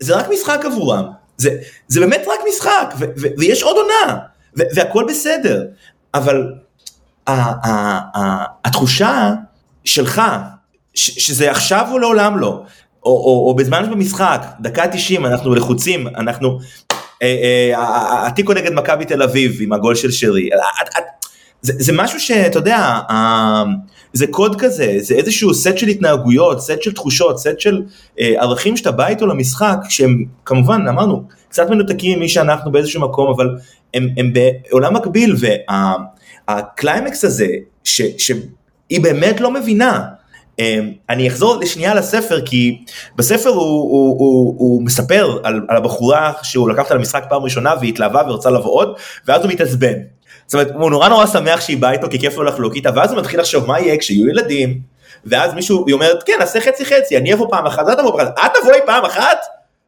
זה רק משחק עבורם. זה, זה באמת רק משחק, ו, ו, ויש עוד עונה, והכל בסדר. אבל התחושה שלך, שזה עכשיו או לעולם לא, או, בזמן במשחק, דקה 90, אנחנו לחוצים, אנחנו... התיקו אה, אה, נגד מכבי תל אביב עם הגול של שרי. זה, זה משהו שאתה יודע, זה קוד כזה, זה איזשהו סט של התנהגויות, סט של תחושות, סט של אה, ערכים שאתה בא איתו למשחק, שהם כמובן, אמרנו, קצת מנותקים ממי שאנחנו באיזשהו מקום, אבל הם, הם בעולם מקביל, והקליימקס הזה, ש, שהיא באמת לא מבינה, אמ, אני אחזור לשנייה לספר כי בספר הוא, הוא, הוא, הוא מספר על, על הבחורה שהוא לקח אותה למשחק פעם ראשונה והיא התלהבה ורוצה לבוא עוד ואז הוא מתעצבן. זאת אומרת הוא נורא נורא שמח שהיא באה איתו כי כיף לו לחלוק איתה ואז הוא מתחיל לחשוב מה יהיה כשיהיו ילדים? ואז מישהו היא אומרת כן נעשה חצי חצי אני אבוא פעם אחת את תבוא פעם אחת. את תבואי פעם אחת?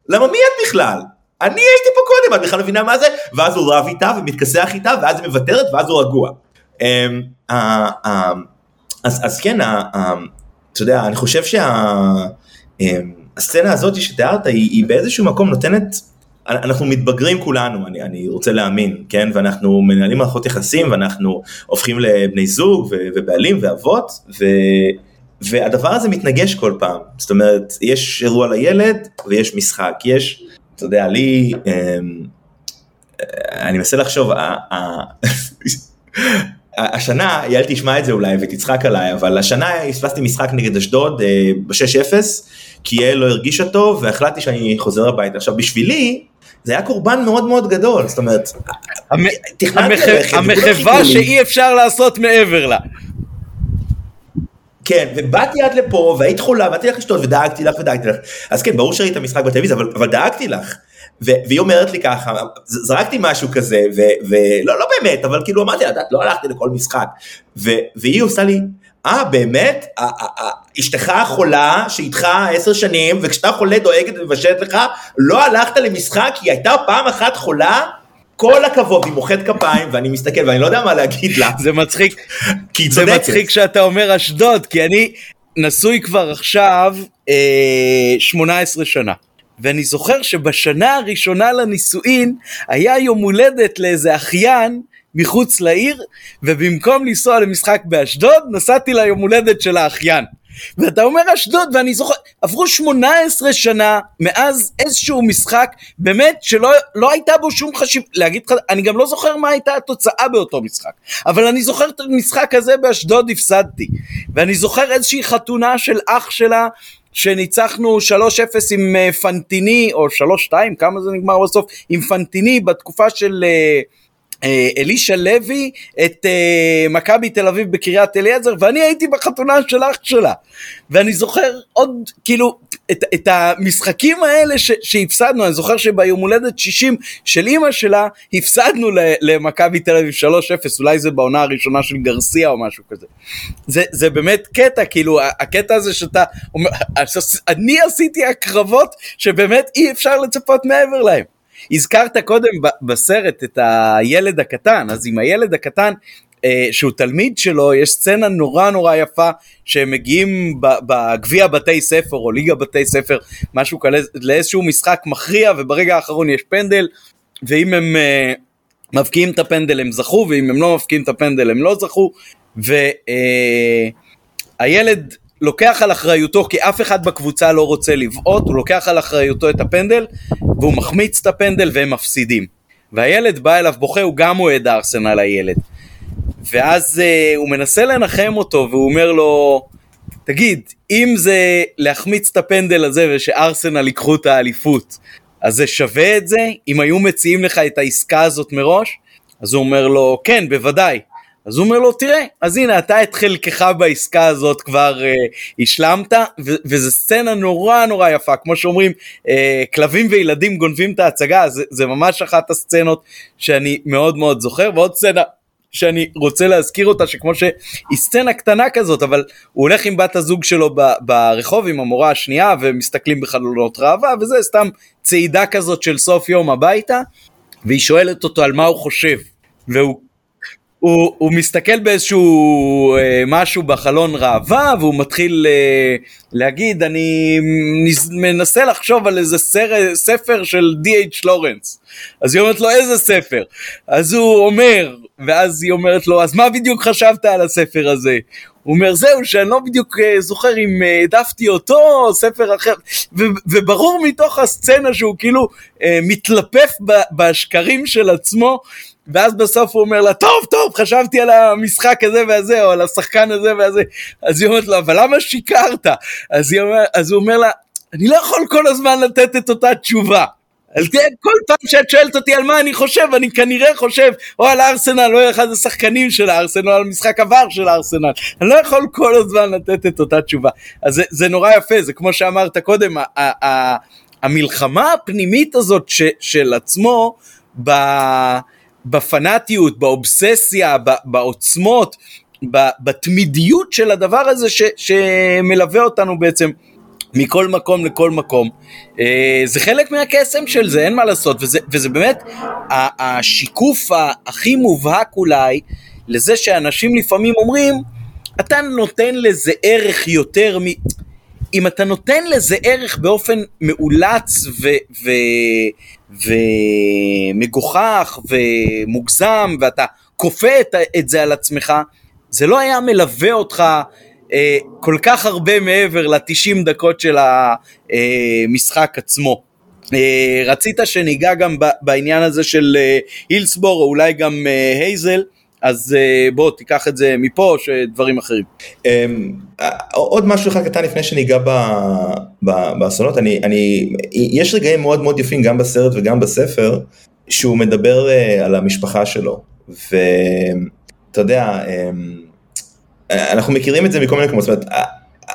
למה מי את בכלל? אני הייתי פה קודם את בכלל מבינה מה זה? ואז הוא רב איתה ומתכסח איתה ואז היא מוותרת ואז הוא רגוע. אמ, אז, כן אתה יודע, אני חושב שהסצנה שה... הזאת שתיארת היא באיזשהו מקום נותנת, אנחנו מתבגרים כולנו, אני, אני רוצה להאמין, כן? ואנחנו מנהלים מערכות יחסים ואנחנו הופכים לבני זוג ו, ובעלים ואבות, ו, והדבר הזה מתנגש כל פעם, זאת אומרת, יש אירוע לילד ויש משחק, יש, אתה יודע, לי, אני מנסה לחשוב, השנה, יעל תשמע את זה אולי ותצחק עליי, אבל השנה הספסתי משחק נגד אשדוד אה, ב-6-0, כי יעל לא הרגישה טוב והחלטתי שאני חוזר הביתה. עכשיו בשבילי, זה היה קורבן מאוד מאוד גדול, זאת אומרת,
המחווה שאי אפשר לעשות מעבר לה.
כן, ובאתי עד לפה, והיית חולה, באתי לך לשתות, ודאגתי לך ודאגתי לך. אז כן, ברור שראית משחק בטלוויזיה, אבל, אבל דאגתי לך. והיא אומרת לי ככה, זרקתי משהו כזה, ולא, לא באמת, אבל כאילו אמרתי לה, לא הלכתי לכל משחק. והיא עושה לי, אה, באמת? אשתך חולה, שאיתך עשר שנים, וכשאתה חולה דואגת ומבשלת לך, לא הלכת למשחק, כי היא הייתה פעם אחת חולה? כל הכבוד, היא מוחאת כפיים, ואני מסתכל, ואני לא יודע מה להגיד לה.
זה מצחיק, זה מצחיק שאתה אומר אשדוד, כי אני נשוי כבר עכשיו אה, 18 שנה. ואני זוכר שבשנה הראשונה לנישואין היה יום הולדת לאיזה אחיין מחוץ לעיר, ובמקום לנסוע למשחק באשדוד, נסעתי ליום הולדת של האחיין. ואתה אומר אשדוד, ואני זוכר, עברו 18 שנה מאז איזשהו משחק, באמת שלא לא הייתה בו שום חשיבות, להגיד לך, אני גם לא זוכר מה הייתה התוצאה באותו משחק, אבל אני זוכר את המשחק הזה באשדוד הפסדתי, ואני זוכר איזושהי חתונה של אח שלה, שניצחנו 3-0 עם אה, פנטיני, או 3-2, כמה זה נגמר בסוף, עם פנטיני בתקופה של... Uh, אלישע לוי את uh, מכבי תל אביב בקריית אליעזר ואני הייתי בחתונה של אח שלה. ואני זוכר עוד כאילו את, את המשחקים האלה ש, שהפסדנו אני זוכר שביום הולדת 60 של אימא שלה הפסדנו למכבי תל אביב 3-0 אולי זה בעונה הראשונה של גרסיה או משהו כזה. זה, זה באמת קטע כאילו הקטע הזה שאתה אומר אני עשיתי הקרבות שבאמת אי אפשר לצפות מעבר להם הזכרת קודם בסרט את הילד הקטן, אז עם הילד הקטן, אה, שהוא תלמיד שלו, יש סצנה נורא נורא יפה שהם מגיעים בגביע בתי ספר או ליגה בתי ספר, משהו כזה, לאיזשהו משחק מכריע וברגע האחרון יש פנדל, ואם הם אה, מבקיעים את הפנדל הם זכו, ואם הם לא מבקיעים את הפנדל הם לא זכו, והילד אה, לוקח על אחריותו, כי אף אחד בקבוצה לא רוצה לבעוט, הוא לוקח על אחריותו את הפנדל, והוא מחמיץ את הפנדל והם מפסידים. והילד בא אליו בוכה, הוא גם אוהד הארסנל הילד. ואז uh, הוא מנסה לנחם אותו והוא אומר לו, תגיד, אם זה להחמיץ את הפנדל הזה ושארסנל ייקחו את האליפות, אז זה שווה את זה? אם היו מציעים לך את העסקה הזאת מראש? אז הוא אומר לו, כן, בוודאי. אז הוא אומר לו, תראה, אז הנה, אתה את חלקך בעסקה הזאת כבר אה, השלמת, ו- וזו סצנה נורא נורא יפה, כמו שאומרים, אה, כלבים וילדים גונבים את ההצגה, זה, זה ממש אחת הסצנות שאני מאוד מאוד זוכר, ועוד סצנה שאני רוצה להזכיר אותה, שכמו שהיא סצנה קטנה כזאת, אבל הוא הולך עם בת הזוג שלו ב- ברחוב עם המורה השנייה, ומסתכלים בחלונות ראווה, וזה סתם צעידה כזאת של סוף יום הביתה, והיא שואלת אותו על מה הוא חושב, והוא הוא, הוא מסתכל באיזשהו אה, משהו בחלון ראווה והוא מתחיל אה, להגיד אני מנסה לחשוב על איזה סר, ספר של D.H. לורנס אז היא אומרת לו איזה ספר? אז הוא אומר ואז היא אומרת לו אז מה בדיוק חשבת על הספר הזה? הוא אומר זהו שאני לא בדיוק אה, זוכר אם אה, העדפתי אותו או ספר אחר. ו- וברור מתוך הסצנה שהוא כאילו אה, מתלפף בשקרים של עצמו ואז בסוף הוא אומר לה, טוב, טוב, חשבתי על המשחק הזה והזה, או על השחקן הזה והזה. אז היא אומרת לו, אבל למה שיקרת? אז, אומר, אז הוא אומר לה, אני לא יכול כל הזמן לתת את אותה תשובה. אז תראה, כל פעם שאת שואלת אותי על מה אני חושב, אני כנראה חושב או על הארסנל, או על אחד השחקנים של הארסנל, או על משחק עבר של הארסנל. אני לא יכול כל הזמן לתת את אותה תשובה. אז זה, זה נורא יפה, זה כמו שאמרת קודם, המלחמה הפנימית הזאת ש, של עצמו, ב... בפנאטיות, באובססיה, בעוצמות, בתמידיות של הדבר הזה ש, שמלווה אותנו בעצם מכל מקום לכל מקום. אה, זה חלק מהקסם של זה, אין מה לעשות, וזה, וזה באמת השיקוף הכי מובהק אולי לזה שאנשים לפעמים אומרים, אתה נותן לזה ערך יותר מ... אם אתה נותן לזה ערך באופן מאולץ ו... ו... ומגוחך ומוגזם ואתה כופה את, את זה על עצמך, זה לא היה מלווה אותך אה, כל כך הרבה מעבר ל-90 דקות של המשחק עצמו. אה, רצית שניגע גם בעניין הזה של אה, הילסבור או אולי גם אה, הייזל, אז אה, בוא תיקח את זה מפה או שדברים אחרים.
אמ, עוד משהו אחד קטן לפני שניגע באסונות, אני, אני, יש רגעים מאוד מאוד יפים גם בסרט וגם בספר, שהוא מדבר אה, על המשפחה שלו, ואתה יודע, אמ, אנחנו מכירים את זה מכל מיני מקומות, זאת אומרת,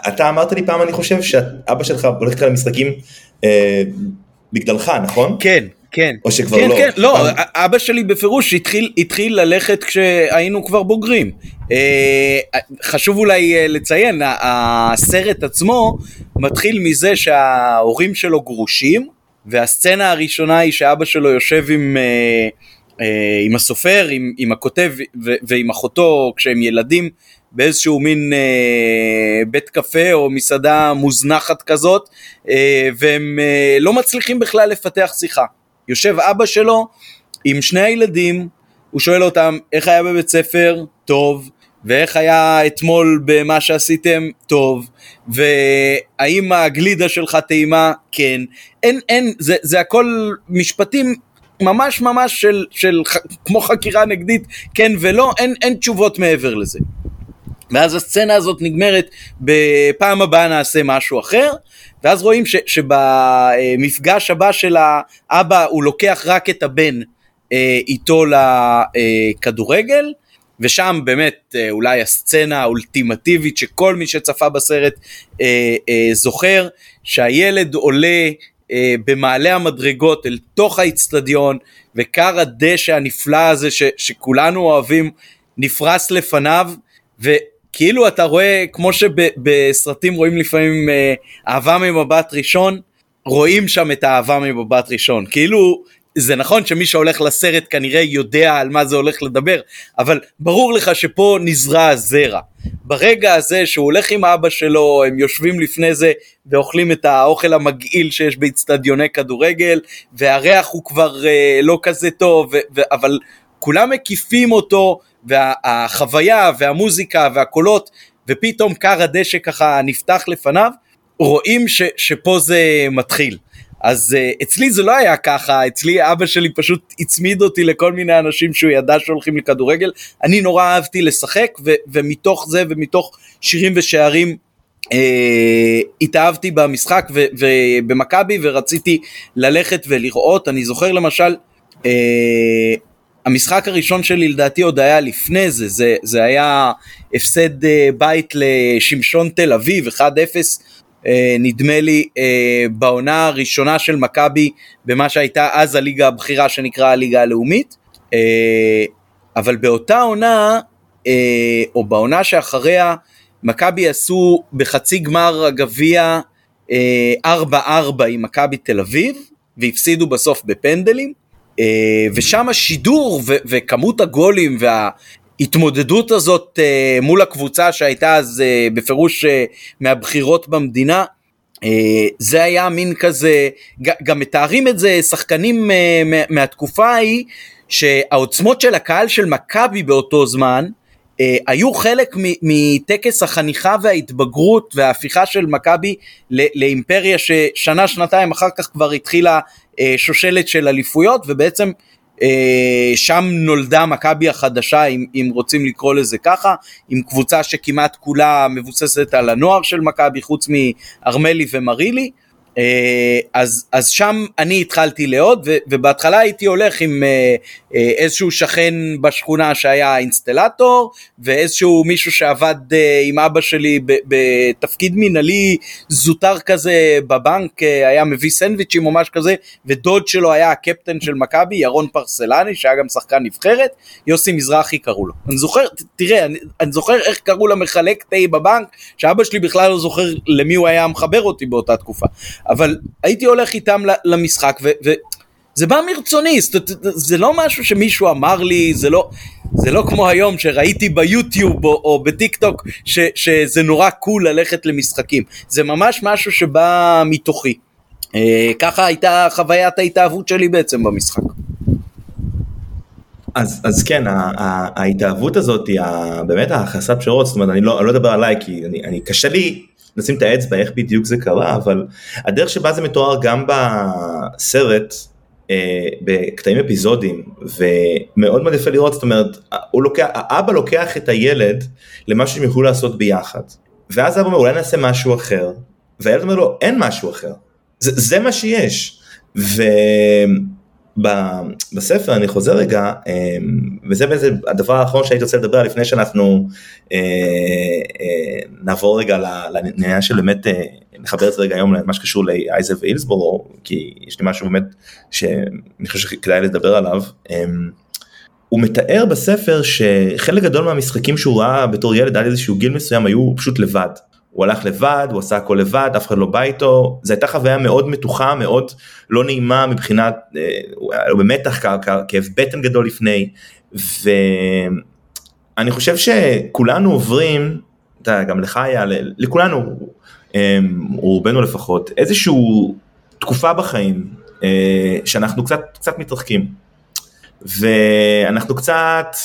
אתה אמרת לי פעם אני חושב שאבא שלך הולך איתך למשחקים אה, בגללך, נכון?
כן, כן.
או שכבר
כן,
לא.
כן, לא, פעם... אבא שלי בפירוש התחיל, התחיל ללכת כשהיינו כבר בוגרים. אה, חשוב אולי אה, לציין, הסרט עצמו מתחיל מזה שההורים שלו גרושים, והסצנה הראשונה היא שאבא שלו יושב עם... אה, עם הסופר, עם, עם הכותב ו, ועם אחותו כשהם ילדים באיזשהו מין אה, בית קפה או מסעדה מוזנחת כזאת אה, והם אה, לא מצליחים בכלל לפתח שיחה. יושב אבא שלו עם שני הילדים, הוא שואל אותם איך היה בבית ספר? טוב. ואיך היה אתמול במה שעשיתם? טוב. והאם הגלידה שלך טעימה? כן. אין, אין, זה, זה הכל משפטים ממש ממש של, של כמו חקירה נגדית, כן ולא, אין, אין תשובות מעבר לזה. ואז הסצנה הזאת נגמרת בפעם הבאה נעשה משהו אחר, ואז רואים ש, שבמפגש הבא של האבא הוא לוקח רק את הבן אה, איתו לכדורגל, ושם באמת אה, אולי הסצנה האולטימטיבית שכל מי שצפה בסרט אה, אה, זוכר, שהילד עולה אה, במעלה המדרגות אל תוך האיצטדיון, וכר הדשא הנפלא הזה ש, שכולנו אוהבים נפרס לפניו, ו... כאילו אתה רואה, כמו שבסרטים רואים לפעמים אה, אהבה ממבט ראשון, רואים שם את האהבה ממבט ראשון. כאילו, זה נכון שמי שהולך לסרט כנראה יודע על מה זה הולך לדבר, אבל ברור לך שפה נזרע הזרע. ברגע הזה שהוא הולך עם אבא שלו, הם יושבים לפני זה ואוכלים את האוכל המגעיל שיש באצטדיוני כדורגל, והריח הוא כבר אה, לא כזה טוב, ו- ו- אבל כולם מקיפים אותו, והחוויה והמוזיקה והקולות, ופתאום כר הדשא ככה נפתח לפניו, רואים ש, שפה זה מתחיל. אז uh, אצלי זה לא היה ככה, אצלי אבא שלי פשוט הצמיד אותי לכל מיני אנשים שהוא ידע שהולכים לכדורגל. אני נורא אהבתי לשחק, ו- ומתוך זה ומתוך שירים ושערים uh, התאהבתי במשחק ובמכבי ורציתי ללכת ולראות. אני זוכר למשל, uh, המשחק הראשון שלי לדעתי עוד היה לפני זה, זה, זה היה הפסד uh, בית לשמשון תל אביב, 1-0. אה, נדמה לי אה, בעונה הראשונה של מכבי במה שהייתה אז הליגה הבכירה שנקרא הליגה הלאומית אה, אבל באותה עונה או בעונה שאחריה מכבי עשו בחצי גמר הגביע 4-4 עם מכבי תל אביב והפסידו בסוף בפנדלים ושם השידור וכמות הגולים וה... ההתמודדות הזאת uh, מול הקבוצה שהייתה אז uh, בפירוש uh, מהבחירות במדינה, uh, זה היה מין כזה, גם מתארים את זה שחקנים uh, מהתקופה ההיא, שהעוצמות של הקהל של מכבי באותו זמן, uh, היו חלק מטקס החניכה וההתבגרות וההפיכה של מכבי לאימפריה ששנה שנתיים אחר כך כבר התחילה שושלת של אליפויות ובעצם אה, שם נולדה מכבי החדשה, אם, אם רוצים לקרוא לזה ככה, עם קבוצה שכמעט כולה מבוססת על הנוער של מכבי, חוץ מארמלי ומרילי. אה, אז, אז שם אני התחלתי לאהוד ובהתחלה הייתי הולך עם אה, אה, איזשהו שכן בשכונה שהיה אינסטלטור ואיזשהו מישהו שעבד עם אבא שלי בתפקיד מינהלי זוטר כזה בבנק היה מביא סנדוויצ'ים או משהו כזה ודוד שלו היה הקפטן של מכבי ירון פרסלני שהיה גם שחקן נבחרת יוסי מזרחי קראו לו. אני זוכר תראה אני, אני זוכר איך קראו למחלק תה בבנק שאבא שלי בכלל לא זוכר למי הוא היה מחבר אותי באותה תקופה אבל הייתי הולך איתם למשחק וזה בא מרצוני, זה, לא משהו שמישהו אמר לי, זה לא, זה לא כמו היום שראיתי ביוטיוב או, או בטיק טוק ש, שזה נורא קול ללכת למשחקים, זה ממש משהו שבא מתוכי. אה, ככה הייתה חוויית ההתאהבות שלי בעצם במשחק.
אז, אז כן, ההתאהבות הזאת באמת החסרת פשרות, זאת אומרת, אני לא, אני לא אדבר עליי כי אני, אני קשה לי לשים את האצבע איך בדיוק זה קרה, אבל הדרך שבה זה מתואר גם בסרט, אה, בקטעים אפיזודיים, ומאוד מאוד יפה לראות, זאת אומרת, לוקח, האבא לוקח את הילד למשהו שהם יוכלו לעשות ביחד. ואז האבא אומר, אולי נעשה משהו אחר, והילד אומר לו, אין משהו אחר. זה, זה מה שיש. ו... בספר אני חוזר רגע אמ, וזה בעצם הדבר האחרון שהייתי רוצה לדבר לפני שאנחנו אה, אה, נעבור רגע לעניין של באמת אה, נחבר את זה רגע היום למה שקשור לאייזר ואילסבורו כי יש לי משהו באמת שאני חושב שכדאי לדבר עליו. אמ, הוא מתאר בספר שחלק גדול מהמשחקים שהוא ראה בתור ילד עד איזשהו גיל מסוים היו פשוט לבד. הוא הלך לבד, הוא עשה הכל לבד, אף אחד לא בא איתו, זו הייתה חוויה מאוד מתוחה, מאוד לא נעימה מבחינת, אה, הוא במתח, כאב בטן גדול לפני, ואני חושב שכולנו עוברים, אתה יודע, גם לך היה, לכולנו, רובנו לפחות, איזושהי תקופה בחיים אה, שאנחנו קצת, קצת מתרחקים, ואנחנו קצת,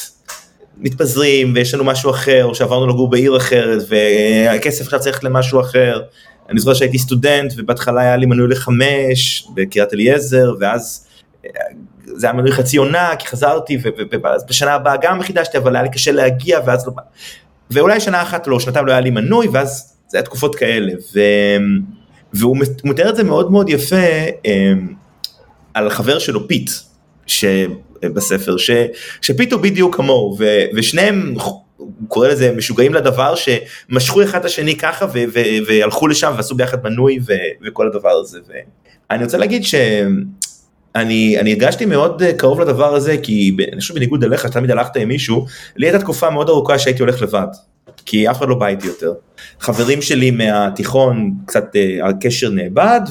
מתפזרים ויש לנו משהו אחר, או שעברנו לגור בעיר אחרת והכסף עכשיו צריך למשהו אחר. אני זוכר שהייתי סטודנט ובהתחלה היה לי מנוי לחמש בקריית אליעזר ואז אה, זה היה מנוי חצי עונה כי חזרתי ואז בשנה הבאה גם חידשתי אבל היה לי קשה להגיע ואז לא... ואולי שנה אחת לא, שנתיים לא היה לי מנוי ואז זה היה תקופות כאלה ו... והוא מתאר את זה מאוד מאוד יפה אה, על חבר שלו פיט. ש... בספר, ש, שפיט הוא בדיוק כמוהו, ו, ושניהם, הוא קורא לזה משוגעים לדבר, שמשכו אחד את השני ככה ו, ו, והלכו לשם ועשו ביחד מנוי ו, וכל הדבר הזה. ואני רוצה להגיד שאני אני הרגשתי מאוד קרוב לדבר הזה, כי אני חושב בניגוד אליך, תמיד הלכת עם מישהו, לי הייתה תקופה מאוד ארוכה שהייתי הולך לבד. כי אף אחד לא בא איתי יותר. חברים שלי מהתיכון, קצת הקשר נאבד,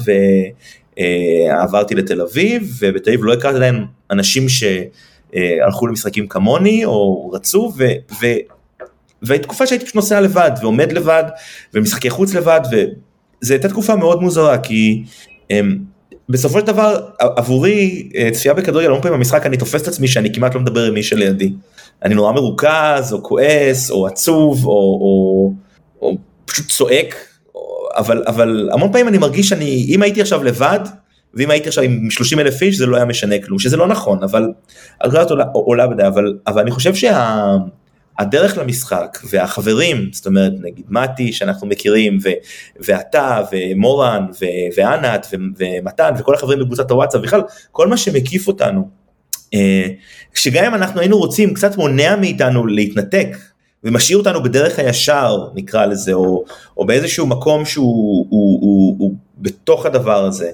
ועברתי לתל אביב, ובתל אביב לא הכרתי להם אנשים שהלכו למשחקים כמוני או רצו ו... ו... והתקופה שהייתי פשוט נוסע לבד ועומד לבד ומשחקי חוץ לבד וזו הייתה תקופה מאוד מוזרה כי הם, אמ, בסופו של דבר עבורי אה, צפייה בכדורגל המון פעמים במשחק אני תופס את עצמי שאני כמעט לא מדבר עם מי שלידי. אני נורא מרוכז או כועס או עצוב או, או, או פשוט צועק אבל אבל המון פעמים אני מרגיש שאני אם הייתי עכשיו לבד ואם הייתי עכשיו עם 30 אלף איש זה לא היה משנה כלום, שזה לא נכון, אבל הגרלת עולה, עולה בדי, אבל, אבל אני חושב שהדרך שה, למשחק והחברים, זאת אומרת נגיד מתי שאנחנו מכירים, ו, ואתה ומורן ו, וענת ו, ומתן וכל החברים בקבוצת הוואטסאפ, בכלל כל מה שמקיף אותנו, אה, שגם אם אנחנו היינו רוצים קצת מונע מאיתנו להתנתק ומשאיר אותנו בדרך הישר נקרא לזה או, או באיזשהו מקום שהוא הוא, הוא, הוא בתוך הדבר הזה.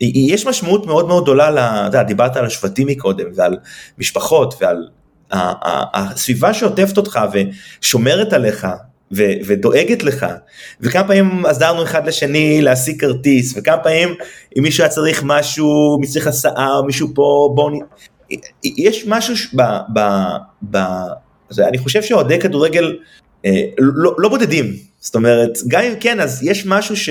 יש משמעות מאוד מאוד גדולה, אתה יודע, דיברת על השבטים מקודם ועל משפחות ועל הסביבה שעוטפת אותך ושומרת עליך ו, ודואגת לך וכמה פעמים עזרנו אחד לשני להשיג כרטיס וכמה פעמים אם מישהו היה צריך משהו, מי צריך הסעה או מישהו פה בוא נ... יש משהו ב... ב, ב אני חושב שאוהדי כדורגל אה, לא, לא בודדים, זאת אומרת, גם אם כן, אז יש משהו ש,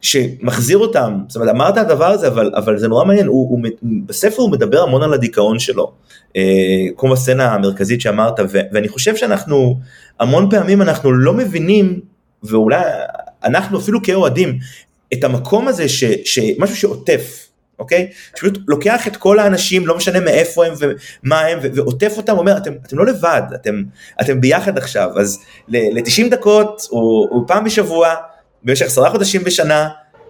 שמחזיר אותם, זאת אומרת, אמרת הדבר הזה, אבל, אבל זה נורא מעניין, הוא, הוא, בספר הוא מדבר המון על הדיכאון שלו, אה, כמו בסצנה המרכזית שאמרת, ו, ואני חושב שאנחנו, המון פעמים אנחנו לא מבינים, ואולי אנחנו אפילו כאוהדים, את המקום הזה, ש, שמשהו שעוטף, אוקיי? שפשוט לוקח את כל האנשים, לא משנה מאיפה הם ומה הם, ועוטף אותם, אומר, אתם, אתם לא לבד, אתם, אתם ביחד עכשיו, אז ל-90 דקות, או, או פעם בשבוע, במשך עשרה חודשים בשנה,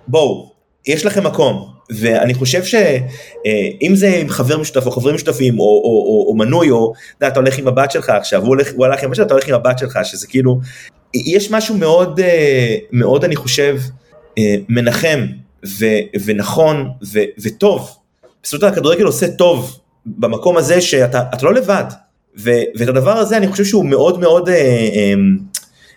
בואו, יש לכם מקום, ואני חושב שאם זה עם חבר משותף או חברים משותפים או, או, או, או מנוי או אתה, אתה הולך עם הבת שלך עכשיו הוא הולך הוא הלך עם הבת שלך אתה הולך עם הבת שלך שזה כאילו יש משהו מאוד מאוד אני חושב מנחם ו- ונכון ו- וטוב. בסופו הכדורגל עושה טוב במקום הזה שאתה לא לבד. ו- ואת הדבר הזה אני חושב שהוא מאוד מאוד, אה, אה,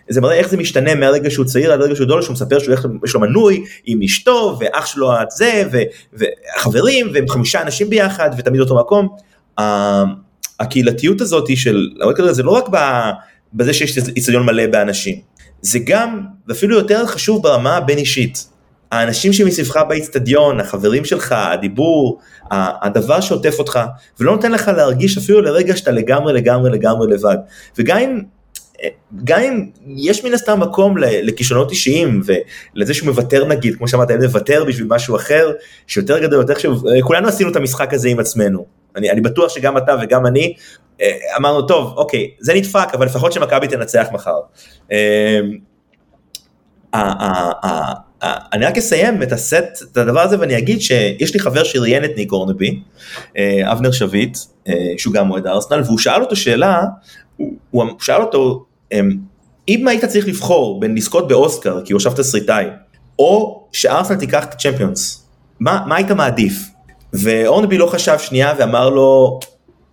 זה מראה איך זה משתנה מהרגע שהוא צעיר עד הרגע שהוא גדול, שהוא מספר שיש לו מנוי עם אשתו ואח שלו את זה ו- וחברים והם חמישה אנשים ביחד ותמיד אותו מקום. הקהילתיות הזאת של, זה לא רק בזה שיש איצטדיון מלא באנשים, זה גם, ואפילו יותר חשוב ברמה הבין אישית. האנשים שמסביבך באיצטדיון, החברים שלך, הדיבור, הדבר שעוטף אותך, ולא נותן לך להרגיש אפילו לרגע שאתה לגמרי לגמרי לגמרי לבד. וגם אם, גם אם יש מן הסתם מקום לכישלונות אישיים ולזה שהוא מוותר נגיד, כמו שאמרת, ילד מוותר בשביל משהו אחר, שיותר גדול, יותר חשוב, כולנו עשינו את המשחק הזה עם עצמנו. אני, אני בטוח שגם אתה וגם אני אה, אמרנו, טוב, אוקיי, זה נדפק, אבל לפחות שמכבי תנצח מחר. אני רק אסיים את הסט, את הדבר הזה ואני אגיד שיש לי חבר שראיין את ניק אורנבי, אה, אבנר שביט, אה, שהוא גם אוהד ארסנל, והוא שאל אותו שאלה, הוא שאל אותו, אמ, אם היית צריך לבחור בין לזכות באוסקר, כי הוא עכשיו תסריטאי, או שארסנל תיקח את הצ'מפיונס, מה, מה היית מעדיף? ואורנבי לא חשב שנייה ואמר לו,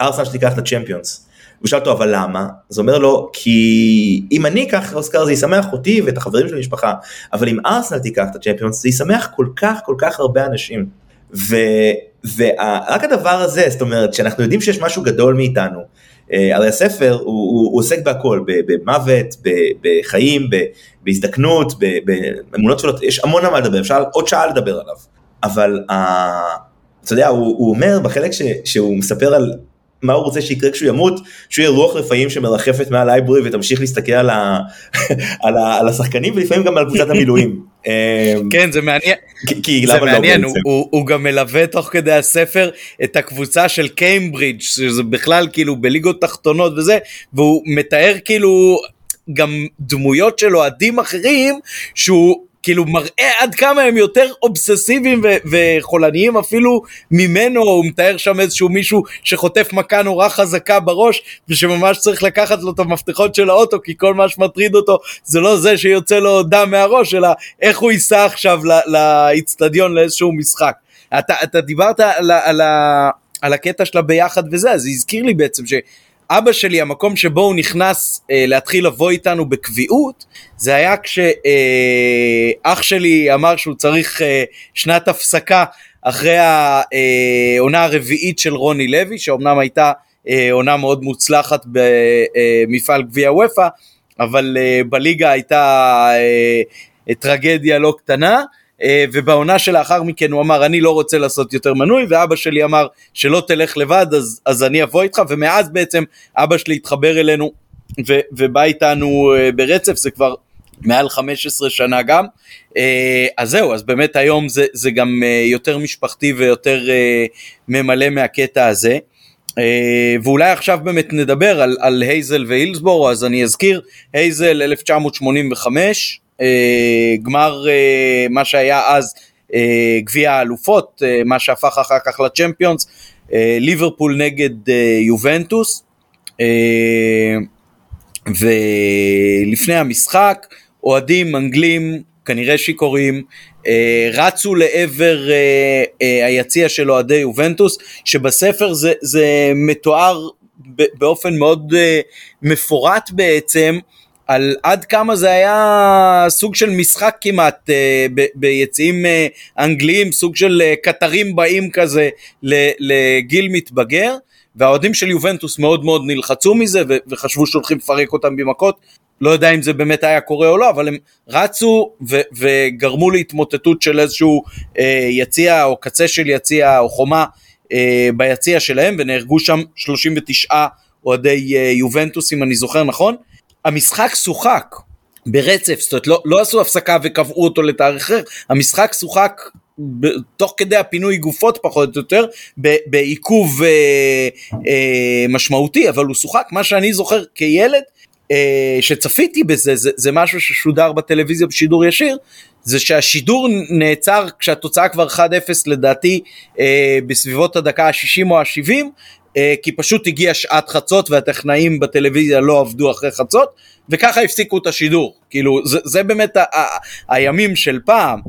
ארסנל שתיקח את הצ'מפיונס. הוא שאל אותו אבל למה? אז אומר לו כי אם אני אקח אוסקר זה ישמח אותי ואת החברים של המשפחה אבל אם ארסנל תיקח את הצ'מפיונס זה ישמח כל כך כל כך הרבה אנשים. ו, ורק הדבר הזה זאת אומרת שאנחנו יודעים שיש משהו גדול מאיתנו. אה, הרי הספר הוא, הוא, הוא עוסק בהכל במוות בחיים בהזדקנות באמונות תפילות יש המון מה לדבר אפשר עוד שעה לדבר עליו אבל. אתה יודע, הוא, הוא אומר בחלק ש, שהוא מספר על מה הוא רוצה שיקרה כשהוא ימות, שהוא יהיה רוח רפאים שמרחפת מעל אייברי ותמשיך להסתכל על, ה, על, ה, על השחקנים ולפעמים גם על קבוצת המילואים.
כן זה מעניין, כי זה לא מעניין, לא הוא, הוא, הוא גם מלווה תוך כדי הספר את הקבוצה של קיימברידג' שזה בכלל כאילו בליגות תחתונות וזה, והוא מתאר כאילו גם דמויות של אוהדים אחרים שהוא כאילו מראה עד כמה הם יותר אובססיביים ו- וחולניים אפילו ממנו, הוא מתאר שם איזשהו מישהו שחוטף מכה נורא חזקה בראש ושממש צריך לקחת לו את המפתחות של האוטו כי כל מה שמטריד אותו זה לא זה שיוצא לו דם מהראש אלא איך הוא ייסע עכשיו לאיצטדיון לאיזשהו משחק. אתה, אתה דיברת על, על, על הקטע שלה ביחד וזה, אז זה הזכיר לי בעצם ש... אבא שלי, המקום שבו הוא נכנס אה, להתחיל לבוא איתנו בקביעות, זה היה כשאח אה, שלי אמר שהוא צריך אה, שנת הפסקה אחרי העונה אה, הרביעית של רוני לוי, שאומנם הייתה אה, עונה מאוד מוצלחת במפעל גביע וופא, אבל אה, בליגה הייתה אה, טרגדיה לא קטנה. אה, ובעונה שלאחר מכן הוא אמר אני לא רוצה לעשות יותר מנוי ואבא שלי אמר שלא תלך לבד אז, אז אני אבוא איתך ומאז בעצם אבא שלי התחבר אלינו ו, ובא איתנו אה, ברצף זה כבר מעל 15 שנה גם. אז זהו, אז באמת היום זה, זה גם יותר משפחתי ויותר ממלא מהקטע הזה. ואולי עכשיו באמת נדבר על, על הייזל והילסבורו, אז אני אזכיר, הייזל 1985, גמר מה שהיה אז גביע האלופות, מה שהפך אחר כך לצ'מפיונס, ליברפול נגד יובנטוס. ולפני המשחק אוהדים אנגלים כנראה שיכורים אה, רצו לעבר אה, אה, היציע של אוהדי יובנטוס שבספר זה, זה מתואר באופן מאוד מפורט בעצם על עד כמה זה היה סוג של משחק כמעט ב- ביציעים אנגליים, סוג של קטרים באים כזה לגיל מתבגר והאוהדים של יובנטוס מאוד מאוד נלחצו מזה ו- וחשבו שהולכים לפרק אותם במכות. לא יודע אם זה באמת היה קורה או לא, אבל הם רצו ו- וגרמו להתמוטטות של איזשהו אה, יציע או קצה של יציע או חומה אה, ביציע שלהם ונהרגו שם 39 אוהדי אה, יובנטוס אם אני זוכר נכון. המשחק שוחק ברצף, זאת אומרת לא, לא עשו הפסקה וקבעו אותו לתאריך אחר, המשחק שוחק תוך כדי הפינוי גופות פחות או יותר, בעיכוב אה, אה, משמעותי, אבל הוא שוחק, מה שאני זוכר כילד, אה, שצפיתי בזה, זה, זה משהו ששודר בטלוויזיה בשידור ישיר, זה שהשידור נעצר כשהתוצאה כבר 1-0 לדעתי אה, בסביבות הדקה ה-60 או ה-70, אה, כי פשוט הגיעה שעת חצות והטכנאים בטלוויזיה לא עבדו אחרי חצות, וככה הפסיקו את השידור, כאילו זה, זה באמת ה- ה- הימים של פעם.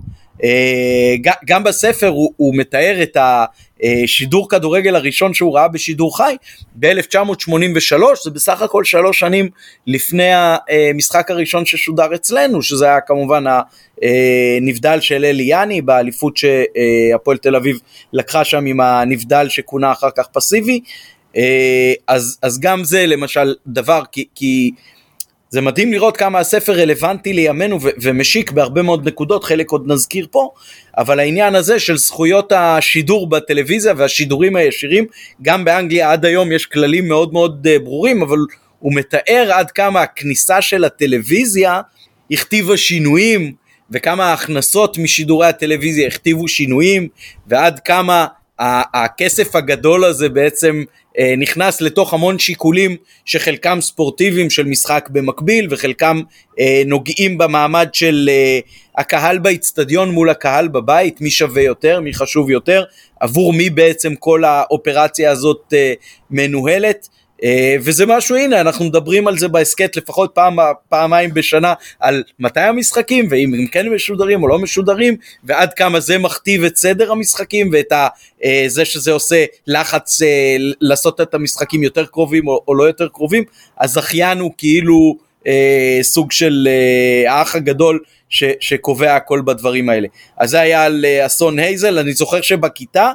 אה, גם בספר הוא, הוא מתאר את השידור כדורגל הראשון שהוא ראה בשידור חי ב-1983, זה בסך הכל שלוש שנים לפני המשחק הראשון ששודר אצלנו, שזה היה כמובן הנבדל של אלי יאני באליפות שהפועל תל אביב לקחה שם עם הנבדל שכונה אחר כך פסיבי. אה, אז, אז גם זה למשל דבר, כי, כי זה מדהים לראות כמה הספר רלוונטי לימינו ומשיק בהרבה מאוד נקודות, חלק עוד נזכיר פה, אבל העניין הזה של זכויות השידור בטלוויזיה והשידורים הישירים, גם באנגליה עד היום יש כללים מאוד מאוד uh, ברורים, אבל הוא מתאר עד כמה הכניסה של הטלוויזיה הכתיבה שינויים, וכמה ההכנסות משידורי הטלוויזיה הכתיבו שינויים, ועד כמה הכסף הגדול הזה בעצם נכנס לתוך המון שיקולים שחלקם ספורטיביים של משחק במקביל וחלקם אה, נוגעים במעמד של אה, הקהל באיצטדיון מול הקהל בבית, מי שווה יותר, מי חשוב יותר, עבור מי בעצם כל האופרציה הזאת מנוהלת. אה, וזה משהו, הנה, אנחנו מדברים על זה בהסכת לפחות פעם, פעמיים בשנה, על מתי המשחקים, ואם הם כן משודרים או לא משודרים, ועד כמה זה מכתיב את סדר המשחקים, ואת ה, אה, זה שזה עושה לחץ אה, לעשות את המשחקים יותר קרובים או, או לא יותר קרובים, הזכיין הוא כאילו אה, סוג של אה, האח הגדול ש, שקובע הכל בדברים האלה. אז זה היה על אסון הייזל, אני זוכר שבכיתה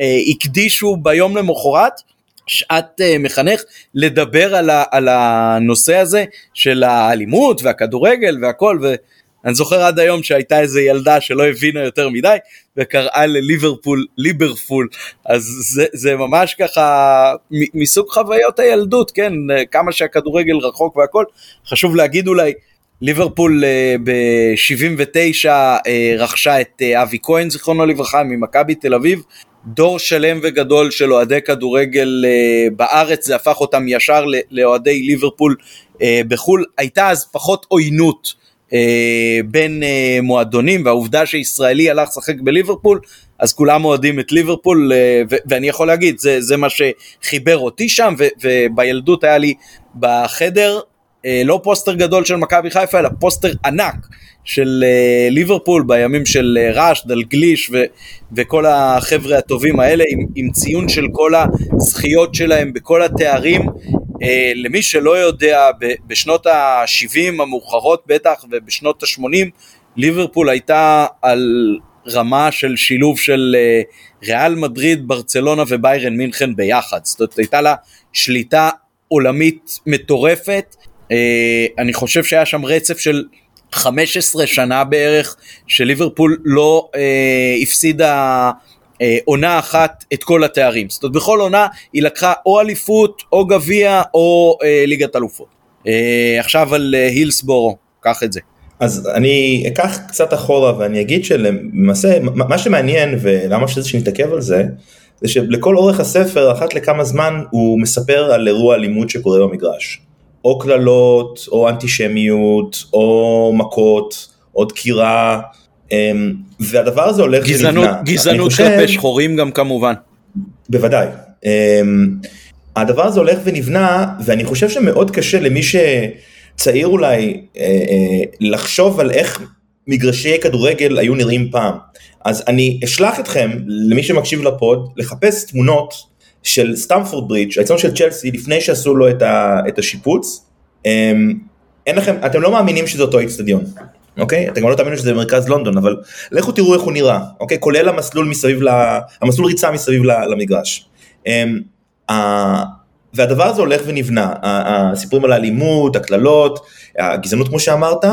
אה, הקדישו ביום למחרת, שעת uh, מחנך לדבר על, ה, על הנושא הזה של האלימות והכדורגל והכל ואני זוכר עד היום שהייתה איזה ילדה שלא הבינה יותר מדי וקראה לליברפול ליברפול אז זה, זה ממש ככה מסוג חוויות הילדות כן? כמה שהכדורגל רחוק והכל. חשוב להגיד אולי ליברפול uh, ב-79 uh, רכשה את אבי כהן זיכרונו לברכה ממכבי תל אביב דור שלם וגדול של אוהדי כדורגל uh, בארץ, זה הפך אותם ישר לאוהדי ליברפול uh, בחו"ל. הייתה אז פחות עוינות uh, בין מועדונים, והעובדה שישראלי הלך לשחק בליברפול, אז כולם אוהדים את ליברפול, ואני יכול להגיד, זה, זה מה שחיבר אותי שם, ובילדות היה לי בחדר אה, לא פוסטר גדול של מכבי חיפה, אלא פוסטר ענק של אה, ליברפול בימים של אה, ראש, דלגליש ו, וכל החבר'ה הטובים האלה, עם, עם ציון של כל הזכיות שלהם בכל התארים. למי שלא יודע, בשנות ה-70 המאוחרות בטח ובשנות ה-80, ליברפול הייתה על רמה של שילוב של ריאל מדריד, ברצלונה וביירן מינכן ביחד. זאת אומרת, הייתה לה שליטה עולמית מטורפת. אה, אני חושב שהיה שם רצף של 15 שנה בערך שליברפול לא אה, הפסידה אה, עונה אחת את כל התארים. זאת אומרת בכל עונה היא לקחה או אליפות או גביע או אה, ליגת אלופות. אה, עכשיו על אה, הילסבורו, קח את זה.
אז אני אקח קצת אחורה ואני אגיד שלמעשה מה שמעניין ולמה שזה שנתעכב על זה, זה שלכל אורך הספר אחת לכמה זמן הוא מספר על אירוע אלימות שקורה במגרש. או קללות, או אנטישמיות, או מכות, או דקירה, אמ, והדבר הזה הולך
גזענות, ונבנה. גזענות חושב, כלפי שחורים גם כמובן.
בוודאי. אמ, הדבר הזה הולך ונבנה, ואני חושב שמאוד קשה למי שצעיר אולי אה, אה, לחשוב על איך מגרשי כדורגל היו נראים פעם. אז אני אשלח אתכם, למי שמקשיב לפוד, לחפש תמונות של סטמפורד ברידג', האצטדיון של צ'לסי, לפני שעשו לו את, ה, את השיפוץ. אמ, אין לכם, אתם לא מאמינים שזה אותו אצטדיון. אוקיי? אתם גם לא תאמינו שזה מרכז לונדון, אבל לכו תראו איך הוא נראה, אוקיי? כולל המסלול מסביב, ל... המסלול ריצה מסביב למגרש. אמ, והדבר הזה הולך ונבנה, הסיפורים על האלימות, הקללות, הגזענות כמו שאמרת,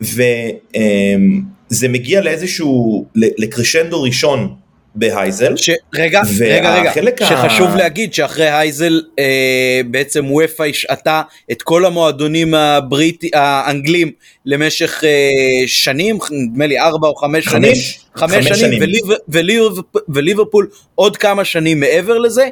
וזה מגיע לאיזשהו, לקרשנדו ראשון בהייזל.
ש... רגע, רגע, רגע, שחשוב ה... להגיד שאחרי הייזל אה, בעצם וופא השעתה את כל המועדונים הבריטי, האנגלים למשך אה, שנים, נדמה לי ארבע או חמש, חמש שנים, חמש, חמש שנים, שנים. וליבר, וליבר, וליברפול עוד כמה שנים מעבר לזה.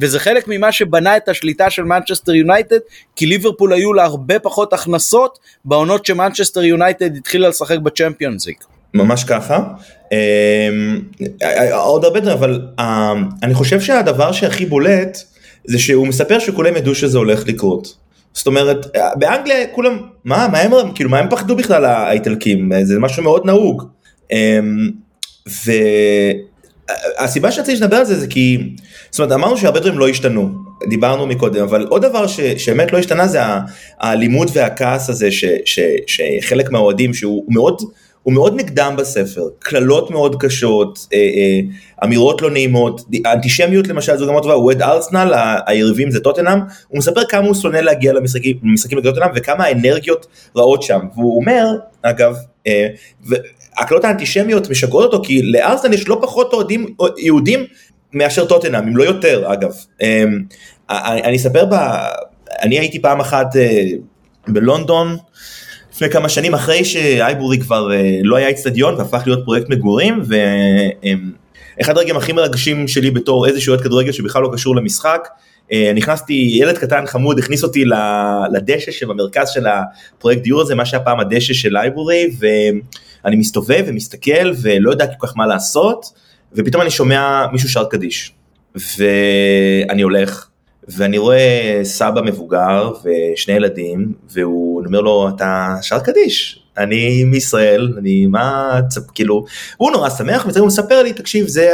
וזה חלק ממה שבנה את השליטה של מנצ'סטר יונייטד, כי ליברפול היו לה הרבה פחות הכנסות בעונות שמנצ'סטר יונייטד התחילה לשחק בצ'מפיונס ליג.
ממש ככה. אמ, עוד הרבה דברים, אבל אמ, אני חושב שהדבר שהכי בולט זה שהוא מספר שכולם ידעו שזה הולך לקרות. זאת אומרת, באנגליה כולם, מה, מה הם, כאילו, מה הם פחדו בכלל האיטלקים? זה משהו מאוד נהוג. אמ, והסיבה שרציתי לדבר על זה זה כי, זאת אומרת, אמרנו שהרבה דברים לא השתנו, דיברנו מקודם, אבל עוד דבר שבאמת לא השתנה זה האלימות והכעס הזה ש, ש, שחלק מהאוהדים שהוא מאוד, הוא מאוד נקדם בספר, קללות מאוד קשות, אה, אה, אמירות לא נעימות, אנטישמיות למשל זו גם עוד דבר, הוא אוהד ארסנל, היריבים זה טוטנאם, הוא מספר כמה הוא שונא להגיע למשחקים, למשחקים בטוטנאם וכמה האנרגיות רעות שם, והוא אומר, אגב, אה, הקללות האנטישמיות משגעות אותו כי לארסנל יש לא פחות אוהדים יהודים מאשר טוטנאם, אם לא יותר אגב. אני אספר. אני הייתי פעם אחת בלונדון, לפני כמה שנים אחרי שאייבורי כבר אה, לא היה אצטדיון והפך להיות פרויקט מגורים ואחד הרגעים הכי מרגשים שלי בתור איזשהו אוהד כדורגל שבכלל לא קשור למשחק אה, נכנסתי ילד קטן חמוד הכניס אותי לדשא שבמרכז של הפרויקט דיור הזה מה שהיה פעם הדשא של אייבורי ואני מסתובב ומסתכל ולא יודע כל כך מה לעשות ופתאום אני שומע מישהו שר קדיש ואני הולך ואני רואה סבא מבוגר ושני ילדים, והוא אומר לו, אתה שר קדיש, אני מישראל, אני מה, כאילו, הוא נורא שמח, והוא מספר לי, תקשיב, זה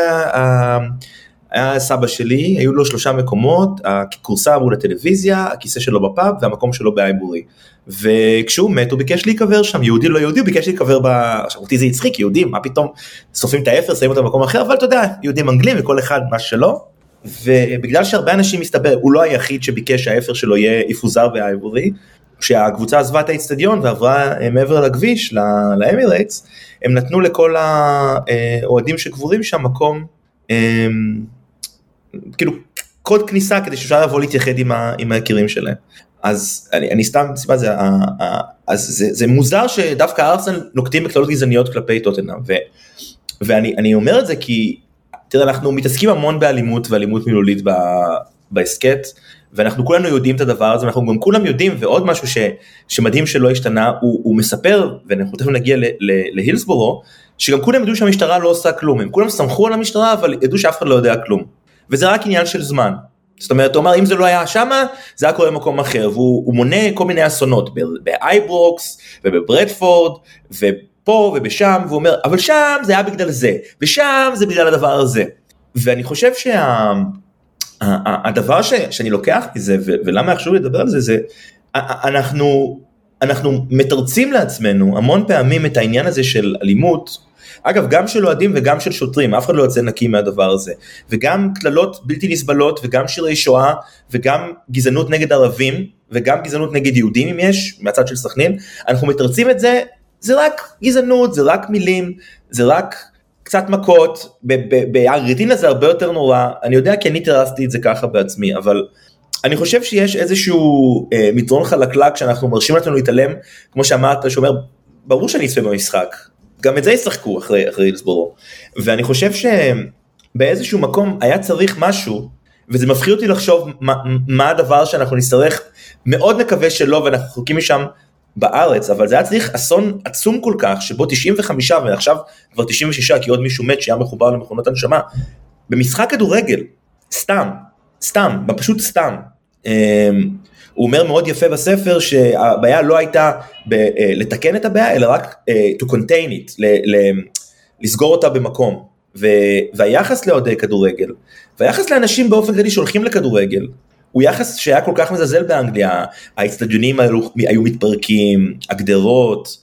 היה סבא שלי, היו לו שלושה מקומות, הכורסה מול הטלוויזיה, הכיסא שלו בפאב והמקום שלו באייבורי. וכשהוא מת הוא ביקש להיקבר שם, יהודי לא יהודי, הוא ביקש להיקבר ב... עכשיו אותי זה הצחיק, יהודים, מה פתאום, שורפים את האפר, שמים אותם במקום אחר, אבל אתה יודע, יהודים אנגלים וכל אחד מה שלא. ובגלל שהרבה אנשים מסתבר, הוא לא היחיד שביקש שהאפר שלו יהיה יפוזר באייבורי, כשהקבוצה עזבה את האיצטדיון ועברה אה, מעבר לכביש, לאמירייטס, הם נתנו לכל האוהדים שקבורים שם מקום, אה, כאילו קוד כניסה כדי שאפשר לבוא להתייחד עם, ה, עם היקירים שלהם. אז אני, אני סתם, סיבה זה, אז זה, זה מוזר שדווקא ארסנל נוקטים בקללות גזעניות כלפי טוטנאם, ואני אומר את זה כי תראה, אנחנו מתעסקים המון באלימות ואלימות מילולית בהסכת, ואנחנו כולנו יודעים את הדבר הזה, ואנחנו גם כולם יודעים, ועוד משהו ש, שמדהים שלא השתנה, הוא, הוא מספר, ואנחנו תכף נגיע להילסבורו, שגם כולם ידעו שהמשטרה לא עושה כלום, הם כולם סמכו על המשטרה, אבל ידעו שאף אחד לא יודע כלום. וזה רק עניין של זמן. זאת אומרת, הוא אמר, אם זה לא היה שמה, זה היה קורה במקום אחר, והוא מונה כל מיני אסונות, באייברוקס, ובברדפורד, וב... פה ושם, והוא אומר, אבל שם זה היה בגלל זה, ושם זה בגלל הדבר הזה. ואני חושב שהדבר שה, שאני לוקח מזה, ולמה חשוב לדבר על זה, זה אנחנו, אנחנו מתרצים לעצמנו המון פעמים את העניין הזה של אלימות, אגב, גם של אוהדים וגם של שוטרים, אף אחד לא יוצא נקי מהדבר הזה. וגם קללות בלתי נסבלות, וגם שירי שואה, וגם גזענות נגד ערבים, וגם גזענות נגד יהודים אם יש, מהצד של סכנין, אנחנו מתרצים את זה זה רק גזענות, זה רק מילים, זה רק קצת מכות, בארגנטינה זה הרבה יותר נורא, אני יודע כי אני תרסתי את זה ככה בעצמי, אבל אני חושב שיש איזשהו אה, מדרון חלקלק שאנחנו מרשים לעצמנו להתעלם, כמו שאמרת, שאומר, ברור שאני אצפה במשחק. גם את זה ישחקו אחרי, אחרי הילסבורו. ואני חושב שבאיזשהו מקום היה צריך משהו, וזה מפחיד אותי לחשוב מה, מה הדבר שאנחנו נצטרך, מאוד מקווה שלא ואנחנו רחוקים משם בארץ, אבל זה היה צריך אסון עצום כל כך, שבו 95 ועכשיו כבר 96 כי עוד מישהו מת שהיה מחובר למכונות הנשמה, במשחק כדורגל, סתם, סתם, פשוט סתם. אמ, הוא אומר מאוד יפה בספר שהבעיה לא הייתה ב- אה, לתקן את הבעיה, אלא רק uh, to contain it, ל- ל- לסגור אותה במקום. ו- והיחס לאוהדי כדורגל, והיחס לאנשים באופן כללי שהולכים לכדורגל, הוא יחס שהיה כל כך מזלזל באנגליה, האצטדיונים היו, היו מתפרקים, הגדרות,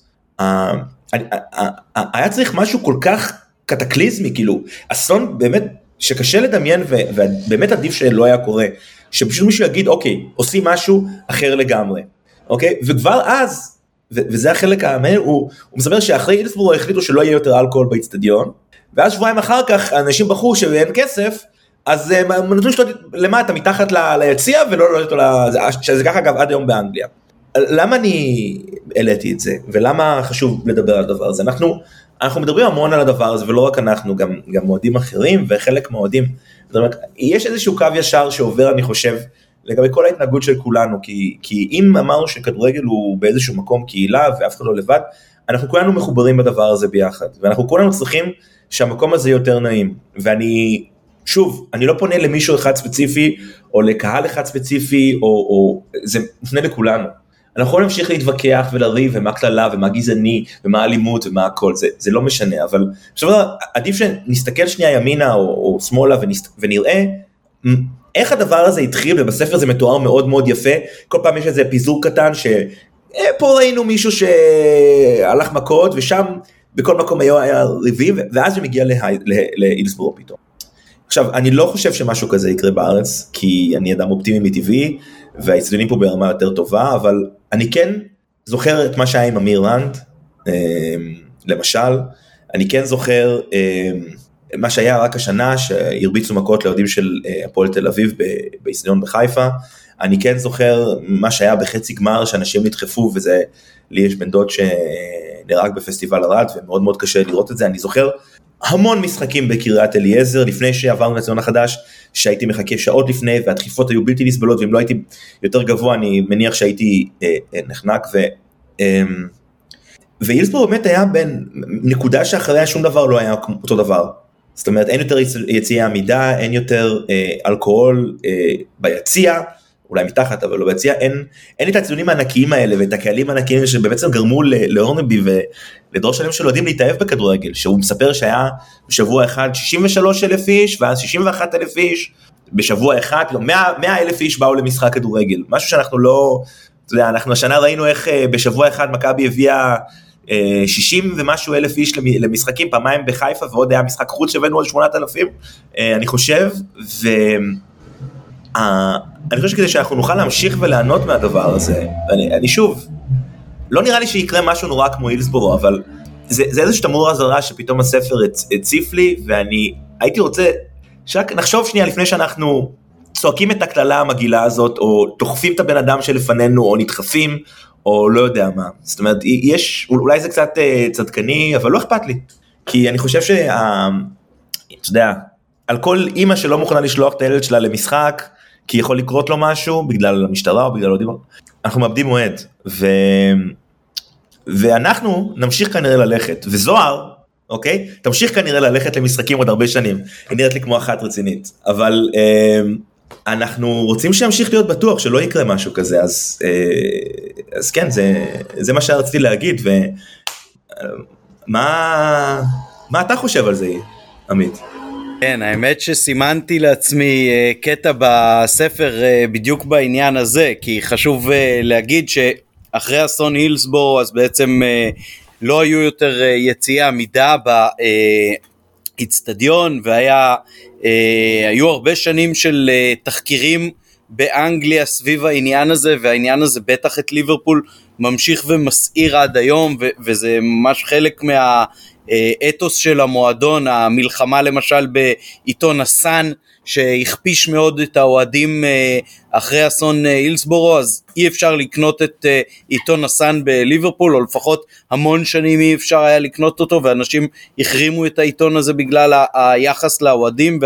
היה צריך משהו כל כך קטקליזמי, כאילו, אסון באמת שקשה לדמיין ובאמת עדיף שלא היה קורה, שפשוט מישהו יגיד אוקיי, עושים משהו אחר לגמרי, אוקיי? וכבר אז, וזה החלק המעניין, הוא, הוא מספר שאחרי אילסבורג החליטו שלא יהיה יותר אלכוהול באצטדיון, ואז שבועיים אחר כך אנשים בחרו שאין כסף, אז הם נתנו לשתות למטה מתחת ליציע ולא לעלות אותו, שזה ככה אגב עד היום באנגליה. למה אני העליתי את זה ולמה חשוב לדבר על הדבר הזה אנחנו אנחנו מדברים המון על הדבר הזה ולא רק אנחנו גם גם מועדים אחרים וחלק מהאוהדים. יש איזשהו קו ישר שעובר אני חושב לגבי כל ההתנהגות של כולנו כי כי אם אמרנו שכדורגל הוא באיזשהו מקום קהילה ואף אחד לא לבד אנחנו כולנו מחוברים בדבר הזה ביחד ואנחנו כולנו צריכים שהמקום הזה יותר נעים ואני שוב, אני לא פונה למישהו אחד ספציפי, או לקהל אחד ספציפי, או, או זה מפנה לכולנו. אנחנו יכולים להמשיך להתווכח ולריב, ומה קללה, ומה גזעני, ומה אלימות, ומה הכל, זה, זה לא משנה, אבל עכשיו עדיף שנסתכל שנייה ימינה או, או שמאלה ונסת, ונראה איך הדבר הזה התחיל, ובספר זה מתואר מאוד מאוד יפה, כל פעם יש איזה פיזור קטן, שפה אה, ראינו מישהו שהלך מכות, ושם בכל מקום היה, ריבים, ואז הוא מגיע להילסבורו פתאום. עכשיו, אני לא חושב שמשהו כזה יקרה בארץ, כי אני אדם אופטימי מטבעי, והאצטדיונים פה ברמה יותר טובה, אבל אני כן זוכר את מה שהיה עם אמיר לנד, אמ, למשל, אני כן זוכר אמ, מה שהיה רק השנה, שהרביצו מכות לאוהדים של אה, הפועל תל אביב באצטדיון בחיפה, אני כן זוכר מה שהיה בחצי גמר, שאנשים נדחפו, וזה, לי יש בן דוד שנהרג בפסטיבל ערד, ומאוד מאוד קשה לראות את זה, אני זוכר המון משחקים בקריית אליעזר לפני שעברנו לציון החדש שהייתי מחכה שעות לפני והדחיפות היו בלתי נסבלות ואם לא הייתי יותר גבוה אני מניח שהייתי אה, אה, נחנק ו... אה, ואילסבורג באמת היה בין נקודה שאחריה שום דבר לא היה אותו דבר. זאת אומרת אין יותר יציאי עמידה אין יותר אה, אלכוהול אה, ביציע אולי מתחת אבל לא ביציע, אין, אין את הציונים הענקיים האלה ואת הקהלים הענקיים שבעצם גרמו להורנבי ולדור שלם של אוהדים להתאהב בכדורגל, שהוא מספר שהיה בשבוע אחד 63 אלף איש ואז 61 אלף איש, בשבוע אחד 100, 100 אלף איש באו למשחק כדורגל, משהו שאנחנו לא, אתה יודע, אנחנו השנה ראינו איך אה, בשבוע אחד מכבי הביאה 60 אה, ומשהו אלף איש למשחקים, פעמיים בחיפה ועוד היה משחק חוץ שהבאנו עוד 8,000, אה, אני חושב, ו... אני חושב שכדי שאנחנו נוכל להמשיך וליהנות מהדבר הזה, ואני אני שוב, לא נראה לי שיקרה משהו נורא כמו הילסבורו, אבל זה, זה איזשהו תמור אזהרה שפתאום הספר הציף לי, ואני הייתי רוצה, שרק נחשוב שנייה לפני שאנחנו צועקים את הקללה המגעילה הזאת, או דוחפים את הבן אדם שלפנינו, או נדחפים, או לא יודע מה. זאת אומרת, יש, אולי זה קצת אה, צדקני, אבל לא אכפת לי. כי אני חושב שה... אתה יודע, על כל אימא שלא מוכנה לשלוח את הילד שלה למשחק, כי יכול לקרות לו משהו בגלל המשטרה או בגלל אוהדים, אנחנו מאבדים אוהד. ו... ואנחנו נמשיך כנראה ללכת, וזוהר, אוקיי, תמשיך כנראה ללכת למשחקים עוד הרבה שנים, היא נראית לי כמו אחת רצינית, אבל אה, אנחנו רוצים שימשיך להיות בטוח שלא יקרה משהו כזה, אז, אה, אז כן, זה, זה מה שרציתי להגיד, ומה מה אתה חושב על זה, עמית?
כן, האמת שסימנתי לעצמי אה, קטע בספר אה, בדיוק בעניין הזה, כי חשוב אה, להגיד שאחרי אסון הילסבורו אז בעצם לא היו יותר יציאי עמידה באיצטדיון והיו הרבה שנים של תחקירים באנגליה סביב העניין הזה והעניין הזה בטח את ליברפול ממשיך ומסעיר עד היום, וזה ממש חלק מהאתוס של המועדון, המלחמה למשל בעיתון הסאן, שהכפיש מאוד את האוהדים אה, אחרי אסון אה, הילסבורו, אז אי אפשר לקנות את אה, עיתון הסאן בליברפול, או לפחות המון שנים אי אפשר היה לקנות אותו, ואנשים החרימו את העיתון הזה בגלל היחס לאוהדים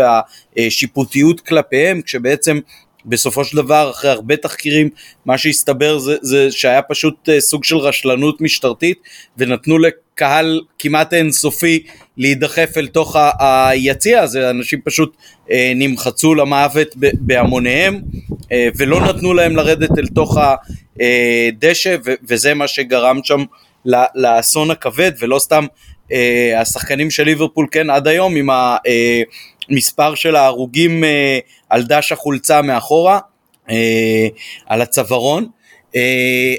והשיפוטיות כלפיהם, כשבעצם בסופו של דבר, אחרי הרבה תחקירים, מה שהסתבר זה, זה שהיה פשוט סוג של רשלנות משטרתית, ונתנו לקהל כמעט אינסופי להידחף אל תוך היציע הזה, אנשים פשוט אה, נמחצו למוות בהמוניהם אה, ולא נתנו להם לרדת אל תוך הדשא וזה מה שגרם שם לאסון הכבד ולא סתם אה, השחקנים של ליברפול כן עד היום עם המספר של ההרוגים על דש החולצה מאחורה על הצווארון. אה,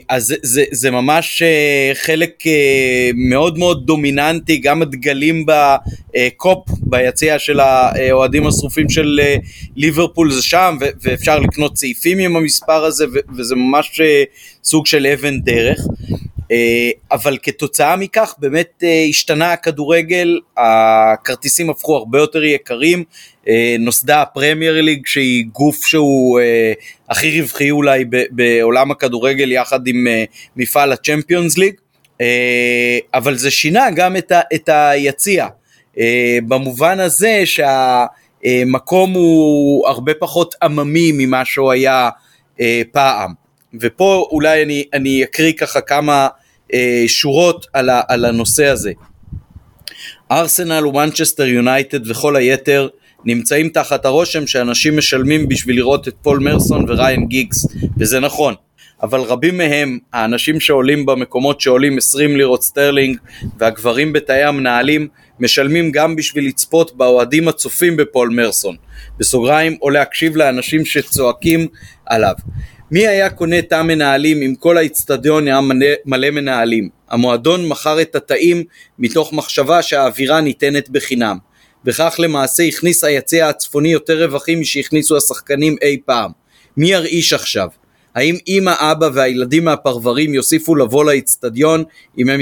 אז זה, זה, ממש אה, חלק אה, מאוד מאוד דומיננטי, גם הדגלים בקופ, ביציע של האוהדים השרופים של ליברפול זה שם, ואפשר לקנות סעיפים עם המספר הזה, וזה ממש סוג של אבן דרך. אבל כתוצאה מכך באמת השתנה הכדורגל, הכרטיסים הפכו הרבה יותר יקרים, אה, נוסדה הפרמייר ליג שהיא גוף שהוא אה, הכי רווחי אולי בעולם הכדורגל יחד עם אה, מפעל הצ'מפיונס ליג, אבל זה שינה גם את, את היציע, במובן הזה שהמקום הוא הרבה פחות עממי ממה שהוא היה פעם, ופה אולי אני, אני אקריא ככה כמה שורות על, ה, על הנושא הזה. ארסנל ומנצ'סטר יונייטד וכל היתר נמצאים תחת הרושם שאנשים משלמים בשביל לראות את פול מרסון וריין גיגס, וזה נכון. אבל רבים מהם, האנשים שעולים במקומות שעולים 20 לירות סטרלינג והגברים בתאי המנהלים, משלמים גם בשביל לצפות באוהדים הצופים בפול מרסון, בסוגריים, או להקשיב לאנשים שצועקים עליו. מי היה קונה תא מנהלים אם כל האיצטדיון היה מלא, מנהלים? המועדון מכר את התאים מתוך מחשבה שהאווירה ניתנת בחינם. וכך למעשה הכניס היציע הצפוני יותר רווחים משהכניסו השחקנים אי פעם. מי ירעיש עכשיו? האם אמא, אבא והילדים מהפרברים יוסיפו לבוא לאיצטדיון אם הם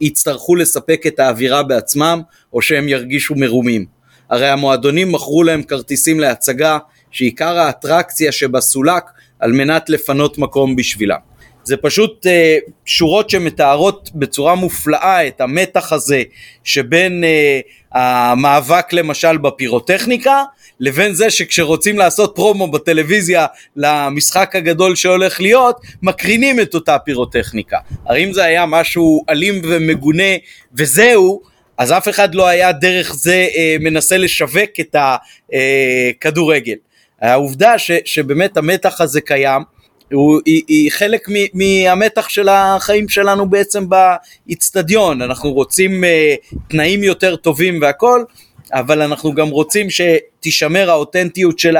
יצטרכו לספק את האווירה בעצמם או שהם ירגישו מרומים? הרי המועדונים מכרו להם כרטיסים להצגה שעיקר האטרקציה שבסולק על מנת לפנות מקום בשבילם. זה פשוט אה, שורות שמתארות בצורה מופלאה את המתח הזה שבין אה, המאבק למשל בפירוטכניקה לבין זה שכשרוצים לעשות פרומו בטלוויזיה למשחק הגדול שהולך להיות מקרינים את אותה פירוטכניקה. הרי אם זה היה משהו אלים ומגונה וזהו אז אף אחד לא היה דרך זה אה, מנסה לשווק את הכדורגל. אה, העובדה ש, שבאמת המתח הזה קיים הוא, היא, היא חלק מ, מהמתח של החיים שלנו בעצם באיצטדיון, אנחנו רוצים uh, תנאים יותר טובים והכל, אבל אנחנו גם רוצים שתישמר האותנטיות של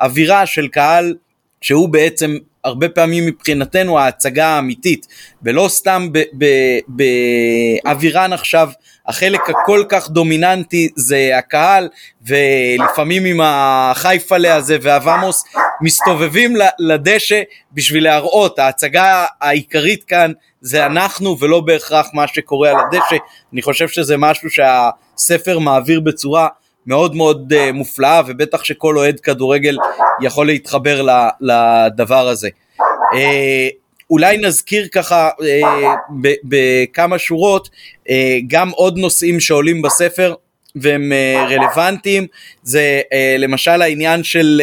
האווירה של קהל שהוא בעצם הרבה פעמים מבחינתנו ההצגה האמיתית ולא סתם באווירן עכשיו החלק הכל כך דומיננטי זה הקהל ולפעמים עם החייפלה הזה והוואמוס מסתובבים לדשא בשביל להראות ההצגה העיקרית כאן זה אנחנו ולא בהכרח מה שקורה על הדשא אני חושב שזה משהו שהספר מעביר בצורה מאוד מאוד uh, מופלאה ובטח שכל אוהד כדורגל יכול להתחבר לדבר הזה. Uh, אולי נזכיר ככה uh, בכמה שורות uh, גם עוד נושאים שעולים בספר והם uh, רלוונטיים זה למשל העניין של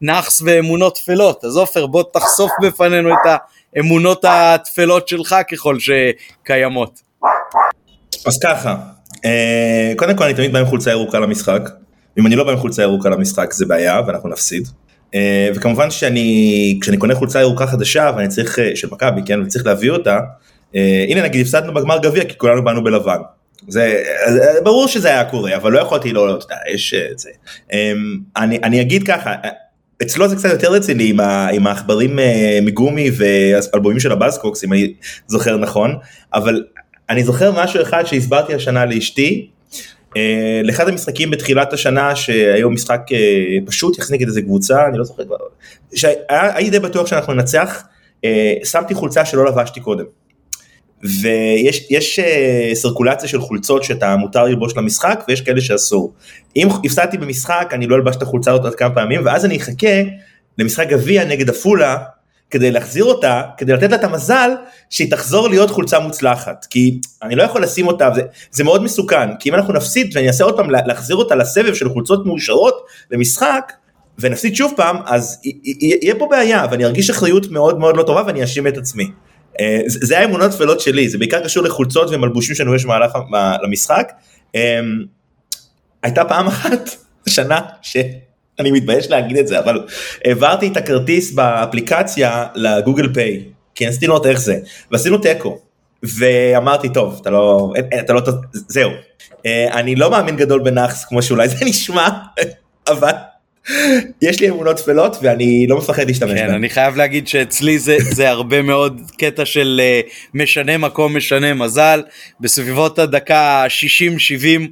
נאחס ואמונות טפלות אז עופר בוא תחשוף בפנינו את האמונות הטפלות שלך ככל שקיימות.
אז ככה אה, קודם כל אני תמיד בא עם חולצה ירוקה למשחק, אם אני לא בא עם חולצה ירוקה למשחק זה בעיה ואנחנו נפסיד. אה, וכמובן שאני כשאני קונה חולצה ירוקה חדשה ואני צריך אה, של מכבי כן וצריך להביא אותה הנה נגיד הפסדנו בגמר גביע כי כולנו באנו בלבן. זה ברור שזה היה קורה אבל לא יכולתי לא, אתה יודע, יש את זה. אני, אני אגיד ככה אצלו זה קצת יותר רציני עם, עם העכברים מגומי ואלבומים של הבאסקוקס אם אני זוכר נכון אבל אני זוכר משהו אחד שהסברתי השנה לאשתי, אה, לאחד המשחקים בתחילת השנה שהיו משחק אה, פשוט יחסית נגד איזה קבוצה, אני לא זוכר כבר, שהייתי די בטוח שאנחנו ננצח, שמתי חולצה שלא לבשתי קודם. ויש יש סרקולציה של חולצות שאתה מותר ללבוש למשחק ויש כאלה שאסור. אם הפסדתי במשחק אני לא אלבש את החולצה הזאת עוד כמה פעמים ואז אני אחכה למשחק גביע נגד עפולה כדי להחזיר אותה, כדי לתת לה את המזל שהיא תחזור להיות חולצה מוצלחת. כי אני לא יכול לשים אותה, זה, זה מאוד מסוכן, כי אם אנחנו נפסיד ואני אעשה עוד פעם להחזיר אותה לסבב של חולצות מאושרות למשחק, ונפסיד שוב פעם, אז יהיה פה בעיה, ואני ארגיש אחריות מאוד מאוד לא טובה ואני אאשים את עצמי. אה, זה האמונות טפלות שלי, זה בעיקר קשור לחולצות ומלבושים שאני רואה במהלך למשחק. אה, הייתה פעם אחת, שנה, שאני מתבייש להגיד את זה, אבל העברתי את הכרטיס באפליקציה לגוגל פיי, כי ניסיתי לראות איך זה, ועשינו תיקו, ואמרתי טוב, אתה לא, אתה לא, זהו. אה, אני לא מאמין גדול בנאחס כמו שאולי זה נשמע, אבל יש לי אמונות טפלות ואני לא מפחד להשתמש
כן, בהן. אני חייב להגיד שאצלי זה, זה הרבה מאוד קטע של uh, משנה מקום משנה מזל בסביבות הדקה 60-70 uh,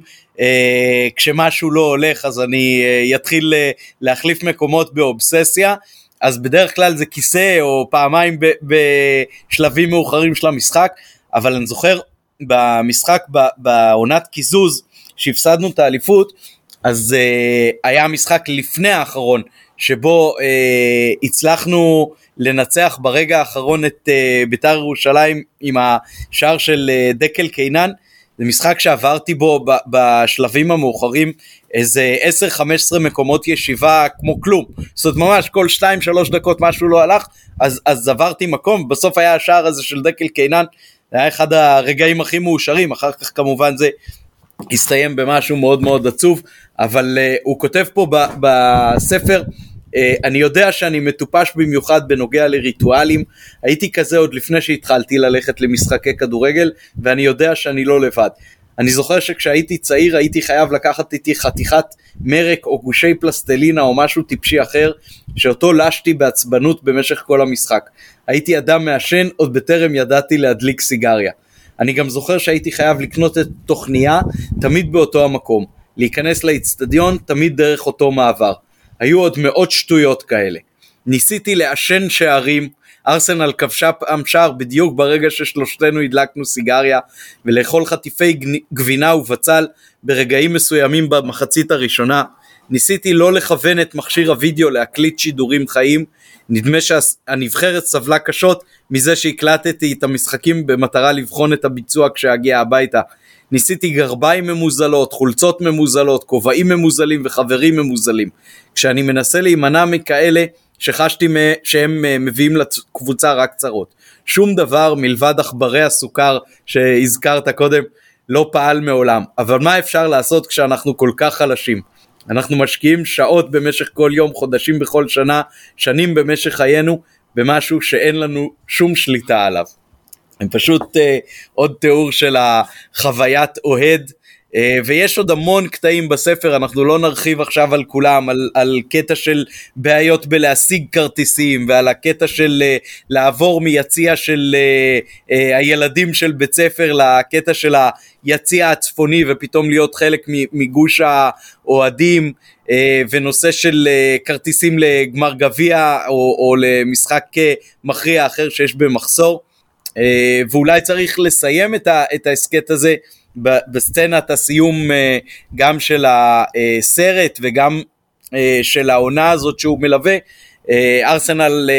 כשמשהו לא הולך אז אני uh, יתחיל uh, להחליף מקומות באובססיה אז בדרך כלל זה כיסא או פעמיים בשלבים מאוחרים של המשחק אבל אני זוכר במשחק בעונת קיזוז שהפסדנו את האליפות אז uh, היה משחק לפני האחרון שבו uh, הצלחנו לנצח ברגע האחרון את uh, בית"ר ירושלים עם השער של uh, דקל קינן. זה משחק שעברתי בו בשלבים המאוחרים איזה 10-15 מקומות ישיבה כמו כלום. זאת אומרת ממש כל 2-3 דקות משהו לא הלך אז, אז עברתי מקום בסוף היה השער הזה של דקל קינן זה היה אחד הרגעים הכי מאושרים אחר כך כמובן זה הסתיים במשהו מאוד מאוד עצוב, אבל uh, הוא כותב פה בספר, אני יודע שאני מטופש במיוחד בנוגע לריטואלים, הייתי כזה עוד לפני שהתחלתי ללכת למשחקי כדורגל, ואני יודע שאני לא לבד. אני זוכר שכשהייתי צעיר הייתי חייב לקחת איתי חתיכת מרק או גושי פלסטלינה או משהו טיפשי אחר, שאותו לשתי בעצבנות במשך כל המשחק. הייתי אדם מעשן עוד בטרם ידעתי להדליק סיגריה. אני גם זוכר שהייתי חייב לקנות את תוכניה תמיד באותו המקום, להיכנס לאיצטדיון תמיד דרך אותו מעבר. היו עוד מאות שטויות כאלה. ניסיתי לעשן שערים, ארסנל כבשה פעם שער בדיוק ברגע ששלושתנו הדלקנו סיגריה, ולאכול חטיפי גבינה ובצל ברגעים מסוימים במחצית הראשונה. ניסיתי לא לכוון את מכשיר הוידאו להקליט שידורים חיים, נדמה שהנבחרת סבלה קשות מזה שהקלטתי את המשחקים במטרה לבחון את הביצוע כשאגיע הביתה. ניסיתי גרביים ממוזלות, חולצות ממוזלות, כובעים ממוזלים וחברים ממוזלים. כשאני מנסה להימנע מכאלה שחשתי שהם אה, מביאים לקבוצה רק צרות. שום דבר מלבד עכברי הסוכר שהזכרת קודם לא פעל מעולם. אבל מה אפשר לעשות כשאנחנו כל כך חלשים? אנחנו משקיעים שעות במשך כל יום, חודשים בכל שנה, שנים במשך חיינו, במשהו שאין לנו שום שליטה עליו. הם פשוט uh, עוד תיאור של החוויית אוהד Uh, ויש עוד המון קטעים בספר, אנחנו לא נרחיב עכשיו על כולם, על, על קטע של בעיות בלהשיג כרטיסים ועל הקטע של uh, לעבור מיציע של uh, uh, הילדים של בית ספר לקטע של היציע הצפוני ופתאום להיות חלק מגוש האוהדים uh, ונושא של uh, כרטיסים לגמר גביע או, או למשחק מכריע אחר שיש במחסור. Uh, ואולי צריך לסיים את ההסכת הזה בסצנת הסיום אה, גם של הסרט וגם אה, של העונה הזאת שהוא מלווה, אה, ארסנל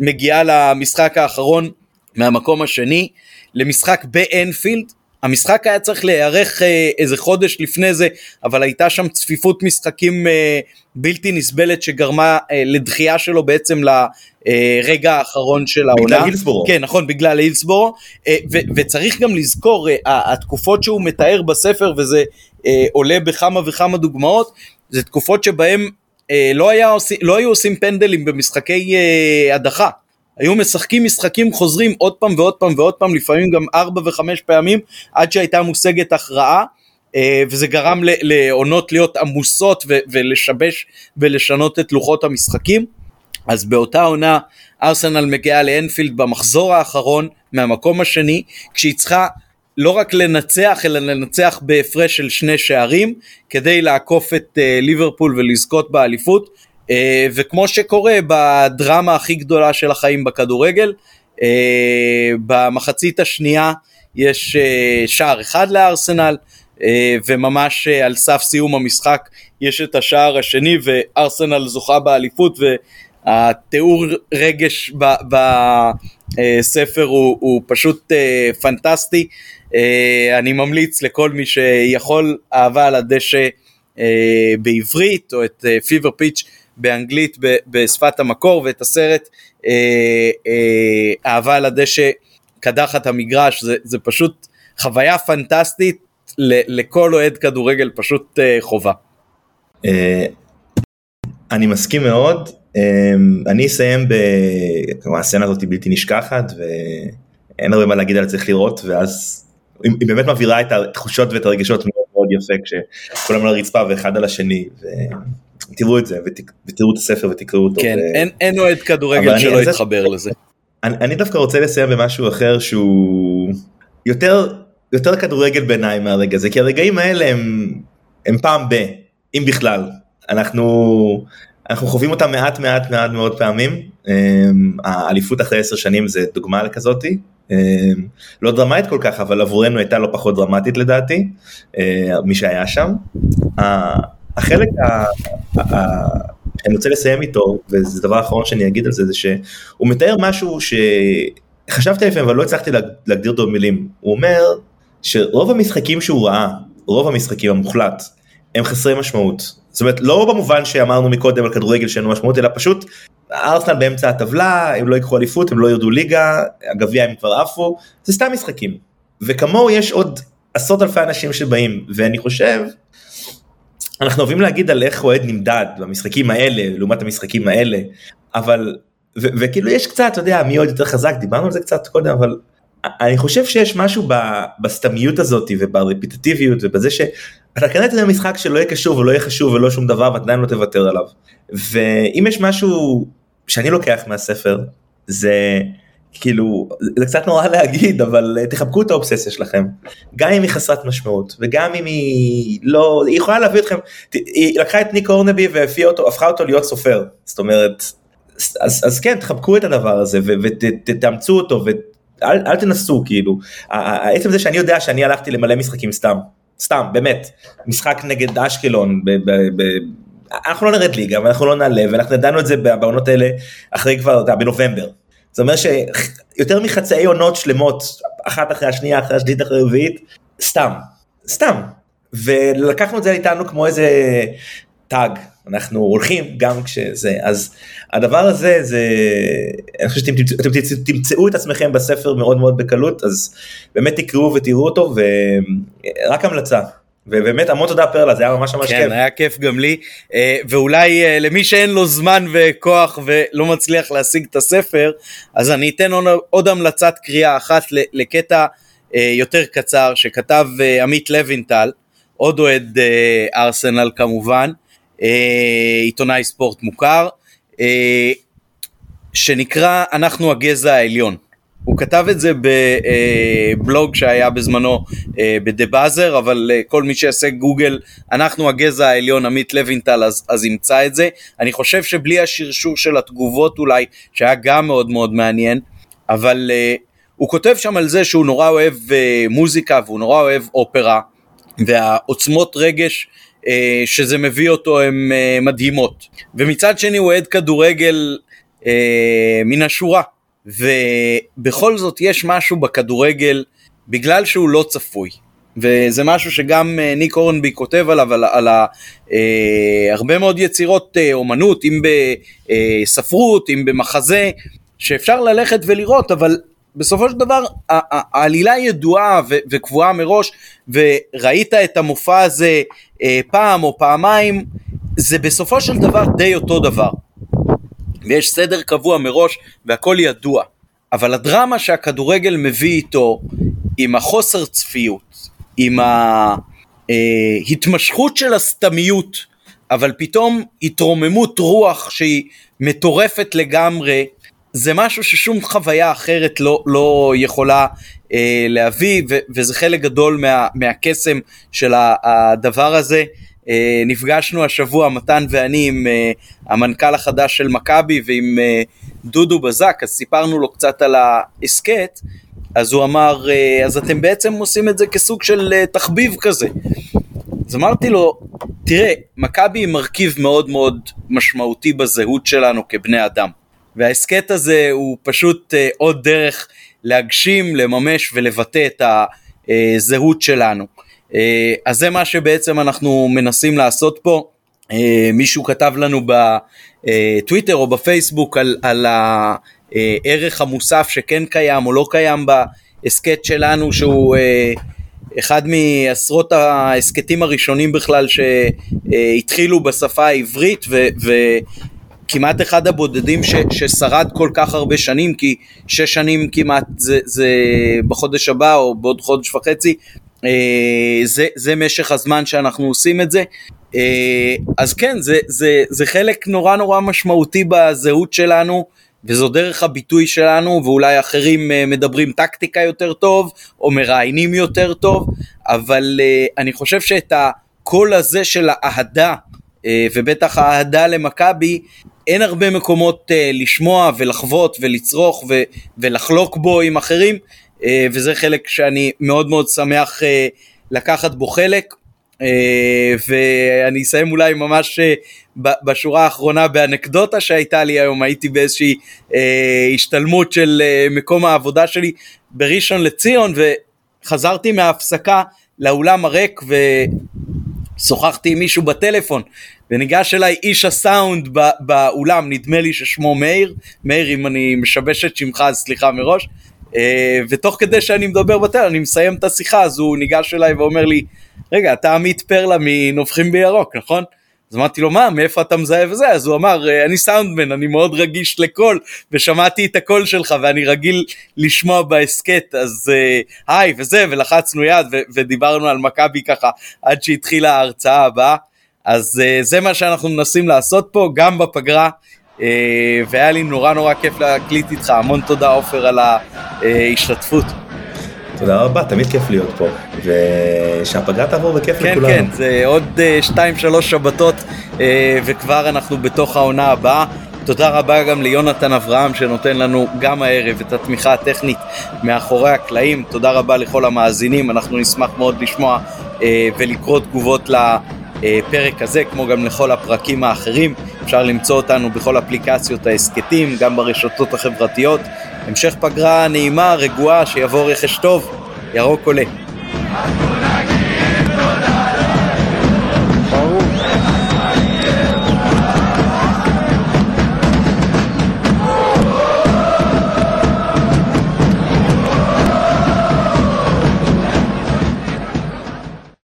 מגיעה למשחק האחרון מהמקום השני, למשחק באנפילד, המשחק היה צריך להיערך אה, איזה חודש לפני זה, אבל הייתה שם צפיפות משחקים אה, בלתי נסבלת שגרמה אה, לדחייה שלו בעצם לרגע האחרון של העונה.
בגלל הילסבורו.
כן, נכון, בגלל הילסבורו. ו- וצריך גם לזכור, התקופות שהוא מתאר בספר, וזה עולה בכמה וכמה דוגמאות, זה תקופות שבהן לא, היה, לא היו עושים פנדלים במשחקי הדחה. היו משחקים משחקים חוזרים עוד פעם ועוד פעם ועוד פעם, לפעמים גם ארבע וחמש פעמים, עד שהייתה מושגת הכרעה, אה, וזה גרם לעונות להיות עמוסות ולשבש ולשנות את לוחות המשחקים. אז באותה עונה ארסנל מגיעה לאנפילד במחזור האחרון מהמקום השני, כשהיא צריכה לא רק לנצח, אלא לנצח בהפרש של שני שערים, כדי לעקוף את uh, ליברפול ולזכות באליפות. אה, וכמו שקורה בדרמה הכי גדולה של החיים בכדורגל, אה, במחצית השנייה יש אה, שער אחד לארסנל, וממש על סף סיום המשחק יש את השער השני וארסנל זוכה באליפות והתיאור רגש בספר הוא, הוא פשוט פנטסטי. אני ממליץ לכל מי שיכול אהבה על הדשא בעברית או את פיבר פיץ' באנגלית בשפת המקור ואת הסרט אה, אה, אהבה על הדשא קדחת המגרש זה, זה פשוט חוויה פנטסטית ל, לכל אוהד כדורגל פשוט אה, חובה.
אה, אני מסכים מאוד אה, אני אסיים כלומר הסצנה הזאת בלתי נשכחת ואין הרבה מה להגיד על זה צריך לראות ואז היא באמת מבהירה את התחושות ואת הרגשות מאוד מאוד יפה כשכולם על הרצפה ואחד על השני. ו... תראו את זה ותראו את הספר ותקראו אותו.
כן, ו... אין, אין אוהד כדורגל שלא יתחבר זה... לזה.
אני, אני דווקא רוצה לסיים במשהו אחר שהוא יותר, יותר כדורגל בעיניי מהרגע הזה, כי הרגעים האלה הם, הם פעם ב, אם בכלל. אנחנו, אנחנו חווים אותם מעט מעט מעט מאוד פעמים. אמ, האליפות אחרי עשר שנים זה דוגמה לכזאתי. אמ, לא דרמטית כל כך, אבל עבורנו הייתה לא פחות דרמטית לדעתי, אה, מי שהיה שם. החלק שאני רוצה לסיים איתו, וזה דבר אחרון שאני אגיד על זה, זה שהוא מתאר משהו שחשבתי לפעמים אבל לא הצלחתי להגדיר אותו במילים. הוא אומר שרוב המשחקים שהוא ראה, רוב המשחקים המוחלט, הם חסרי משמעות. זאת אומרת, לא במובן שאמרנו מקודם על כדורגל שאין לו משמעות, אלא פשוט ארסנל באמצע הטבלה, הם לא ייקחו אליפות, הם לא ירדו ליגה, הגביע הם כבר עפו, זה סתם משחקים. וכמוהו יש עוד עשרות אלפי אנשים שבאים, ואני חושב אנחנו אוהבים להגיד על איך אוהד נמדד במשחקים האלה לעומת המשחקים האלה אבל וכאילו יש קצת אתה יודע מי אוהד יותר חזק דיברנו על זה קצת קודם אבל אני חושב שיש משהו בסתמיות הזאת וברפיטטיביות ובזה שאתה כנראה תראה משחק שלא יהיה קשור ולא יהיה חשוב ולא שום דבר ועדיין לא תוותר עליו. ואם יש משהו שאני לוקח מהספר זה כאילו זה קצת נורא להגיד אבל אה, תחבקו את האובססיה שלכם. גם אם היא חסרת משמעות וגם אם היא לא היא יכולה להביא אתכם היא לקחה את ניק אורנבי והפכה אותו הפכה אותו להיות סופר. זאת אומרת אז, אז כן תחבקו את הדבר הזה ותאמצו אותו ואל תנסו כאילו. עצם זה שאני יודע שאני הלכתי למלא משחקים סתם סתם באמת. משחק נגד אשקלון ב, ב, ב, אנחנו לא נרד ליגה ואנחנו לא נעלה ואנחנו ידענו את זה בעונות האלה אחרי כבר בנובמבר זה אומר שיותר מחצאי עונות שלמות, אחת אחרי השנייה, אחרי השנית, אחרי הרביעית, סתם, סתם. ולקחנו את זה איתנו כמו איזה טאג, אנחנו הולכים גם כשזה, אז הדבר הזה זה, אני חושב שאתם תמצאו, תמצאו את עצמכם בספר מאוד מאוד בקלות, אז באמת תקראו ותראו אותו, ורק המלצה, ובאמת המון תודה פרלה זה היה ממש ממש
כן,
כיף.
כן היה כיף גם לי אה, ואולי אה, למי שאין לו זמן וכוח ולא מצליח להשיג את הספר אז אני אתן עוד המלצת קריאה אחת לקטע אה, יותר קצר שכתב עמית לוינטל עוד אוהד ארסנל כמובן עיתונאי ספורט מוכר שנקרא אנחנו הגזע העליון. הוא כתב את זה בבלוג שהיה בזמנו אה, בדה באזר, אבל אה, כל מי שיעשה גוגל, אנחנו הגזע העליון, עמית לוינטל, אז, אז ימצא את זה. אני חושב שבלי השרשור של התגובות אולי, שהיה גם מאוד מאוד מעניין, אבל הוא כותב שם על זה שהוא נורא אוהב מוזיקה והוא נורא אוהב אופרה, והעוצמות רגש שזה מביא אותו הן מדהימות. ומצד שני הוא אוהד כדורגל מן השורה. ובכל זאת יש משהו בכדורגל בגלל שהוא לא צפוי. וזה משהו שגם אה, ניק אורנבי כותב עליו, על, על על אה, הרבה מאוד יצירות אה, אומנות, אם בספרות, אם במחזה, שאפשר ללכת ולראות, אבל בסופו של דבר העלילה ידועה וקבועה מראש, וראית את המופע הזה אה, פעם או פעמיים, זה בסופו של דבר די אותו דבר. ויש סדר קבוע מראש והכל ידוע. אבל הדרמה שהכדורגל מביא איתו, עם החוסר צפיות, עם ההתמשכות של הסתמיות, אבל פתאום התרוממות רוח שהיא מטורפת לגמרי, זה משהו ששום חוויה אחרת לא, לא יכולה אה, להביא, ו, וזה חלק גדול מה, מהקסם של הדבר הזה. אה, נפגשנו השבוע, מתן ואני, עם אה, המנכ"ל החדש של מכבי ועם אה, דודו בזק, אז סיפרנו לו קצת על ההסכת, אז הוא אמר, אז אתם בעצם עושים את זה כסוג של תחביב כזה. אז אמרתי לו, תראה, מכבי היא מרכיב מאוד מאוד משמעותי בזהות שלנו כבני אדם. וההסכת הזה הוא פשוט עוד דרך להגשים, לממש ולבטא את הזהות שלנו. אה, אז זה מה שבעצם אנחנו מנסים לעשות פה. אה, מישהו כתב לנו בטוויטר או בפייסבוק על, על הערך המוסף שכן קיים או לא קיים בהסכת שלנו שהוא אה, אחד מעשרות ההסכתים הראשונים בכלל שהתחילו בשפה העברית ו, וכמעט אחד הבודדים ש, ששרד כל כך הרבה שנים כי שש שנים כמעט זה, זה בחודש הבא או בעוד חודש וחצי אה, זה, זה משך הזמן שאנחנו עושים את זה. אה, אז כן, זה, זה, זה חלק נורא נורא משמעותי בזהות שלנו, וזו דרך הביטוי שלנו, ואולי אחרים אה, מדברים טקטיקה יותר טוב, או מראיינים יותר טוב, אבל אני חושב שאת הקול הזה של האהדה, ובטח האהדה למכבי, אין הרבה מקומות לשמוע ולחוות ולצרוך ולחלוק בו עם אחרים, אה, וזה חלק שאני מאוד מאוד שמח אה, לקחת בו חלק. אה, ואני אסיים אולי ממש בשורה האחרונה באנקדוטה שהייתה לי היום, הייתי באיזושהי השתלמות של מקום העבודה שלי בראשון לציון וחזרתי מההפסקה לאולם הריק ושוחחתי עם מישהו בטלפון וניגש אליי איש הסאונד באולם, נדמה לי ששמו מאיר, מאיר אם אני משבש את שמך אז סליחה מראש, אה, ותוך כדי שאני מדבר בטל, אני מסיים את השיחה, אז הוא ניגש אליי ואומר לי, רגע, אתה עמית פרלה מנובחים בירוק, נכון? אז אמרתי לו, מה, מאיפה אתה מזהה וזה? אז הוא אמר, אה, אני סאונדמן, אני מאוד רגיש לקול, ושמעתי את הקול שלך, ואני רגיל לשמוע בהסכת, אז אה, היי, וזה, ולחצנו יד, ו- ודיברנו על מכבי ככה, עד שהתחילה ההרצאה הבאה. אז זה מה שאנחנו מנסים לעשות פה, גם בפגרה. אה, והיה לי נורא נורא כיף להקליט איתך, המון תודה עופר על ההשתתפות.
תודה רבה, תמיד כיף להיות פה, ושהפגרה תעבור בכיף
כן,
לכולנו.
כן, כן, זה עוד 2-3 אה, שבתות, אה, וכבר אנחנו בתוך העונה הבאה. תודה רבה גם ליונתן אברהם שנותן לנו גם הערב את התמיכה הטכנית מאחורי הקלעים. תודה רבה לכל המאזינים, אנחנו נשמח מאוד לשמוע ולקרוא תגובות לפרק הזה, כמו גם לכל הפרקים האחרים. אפשר למצוא אותנו בכל אפליקציות ההסכתים, גם ברשתות החברתיות. המשך פגרה נעימה, רגועה, שיבוא רכש טוב, ירוק עולה.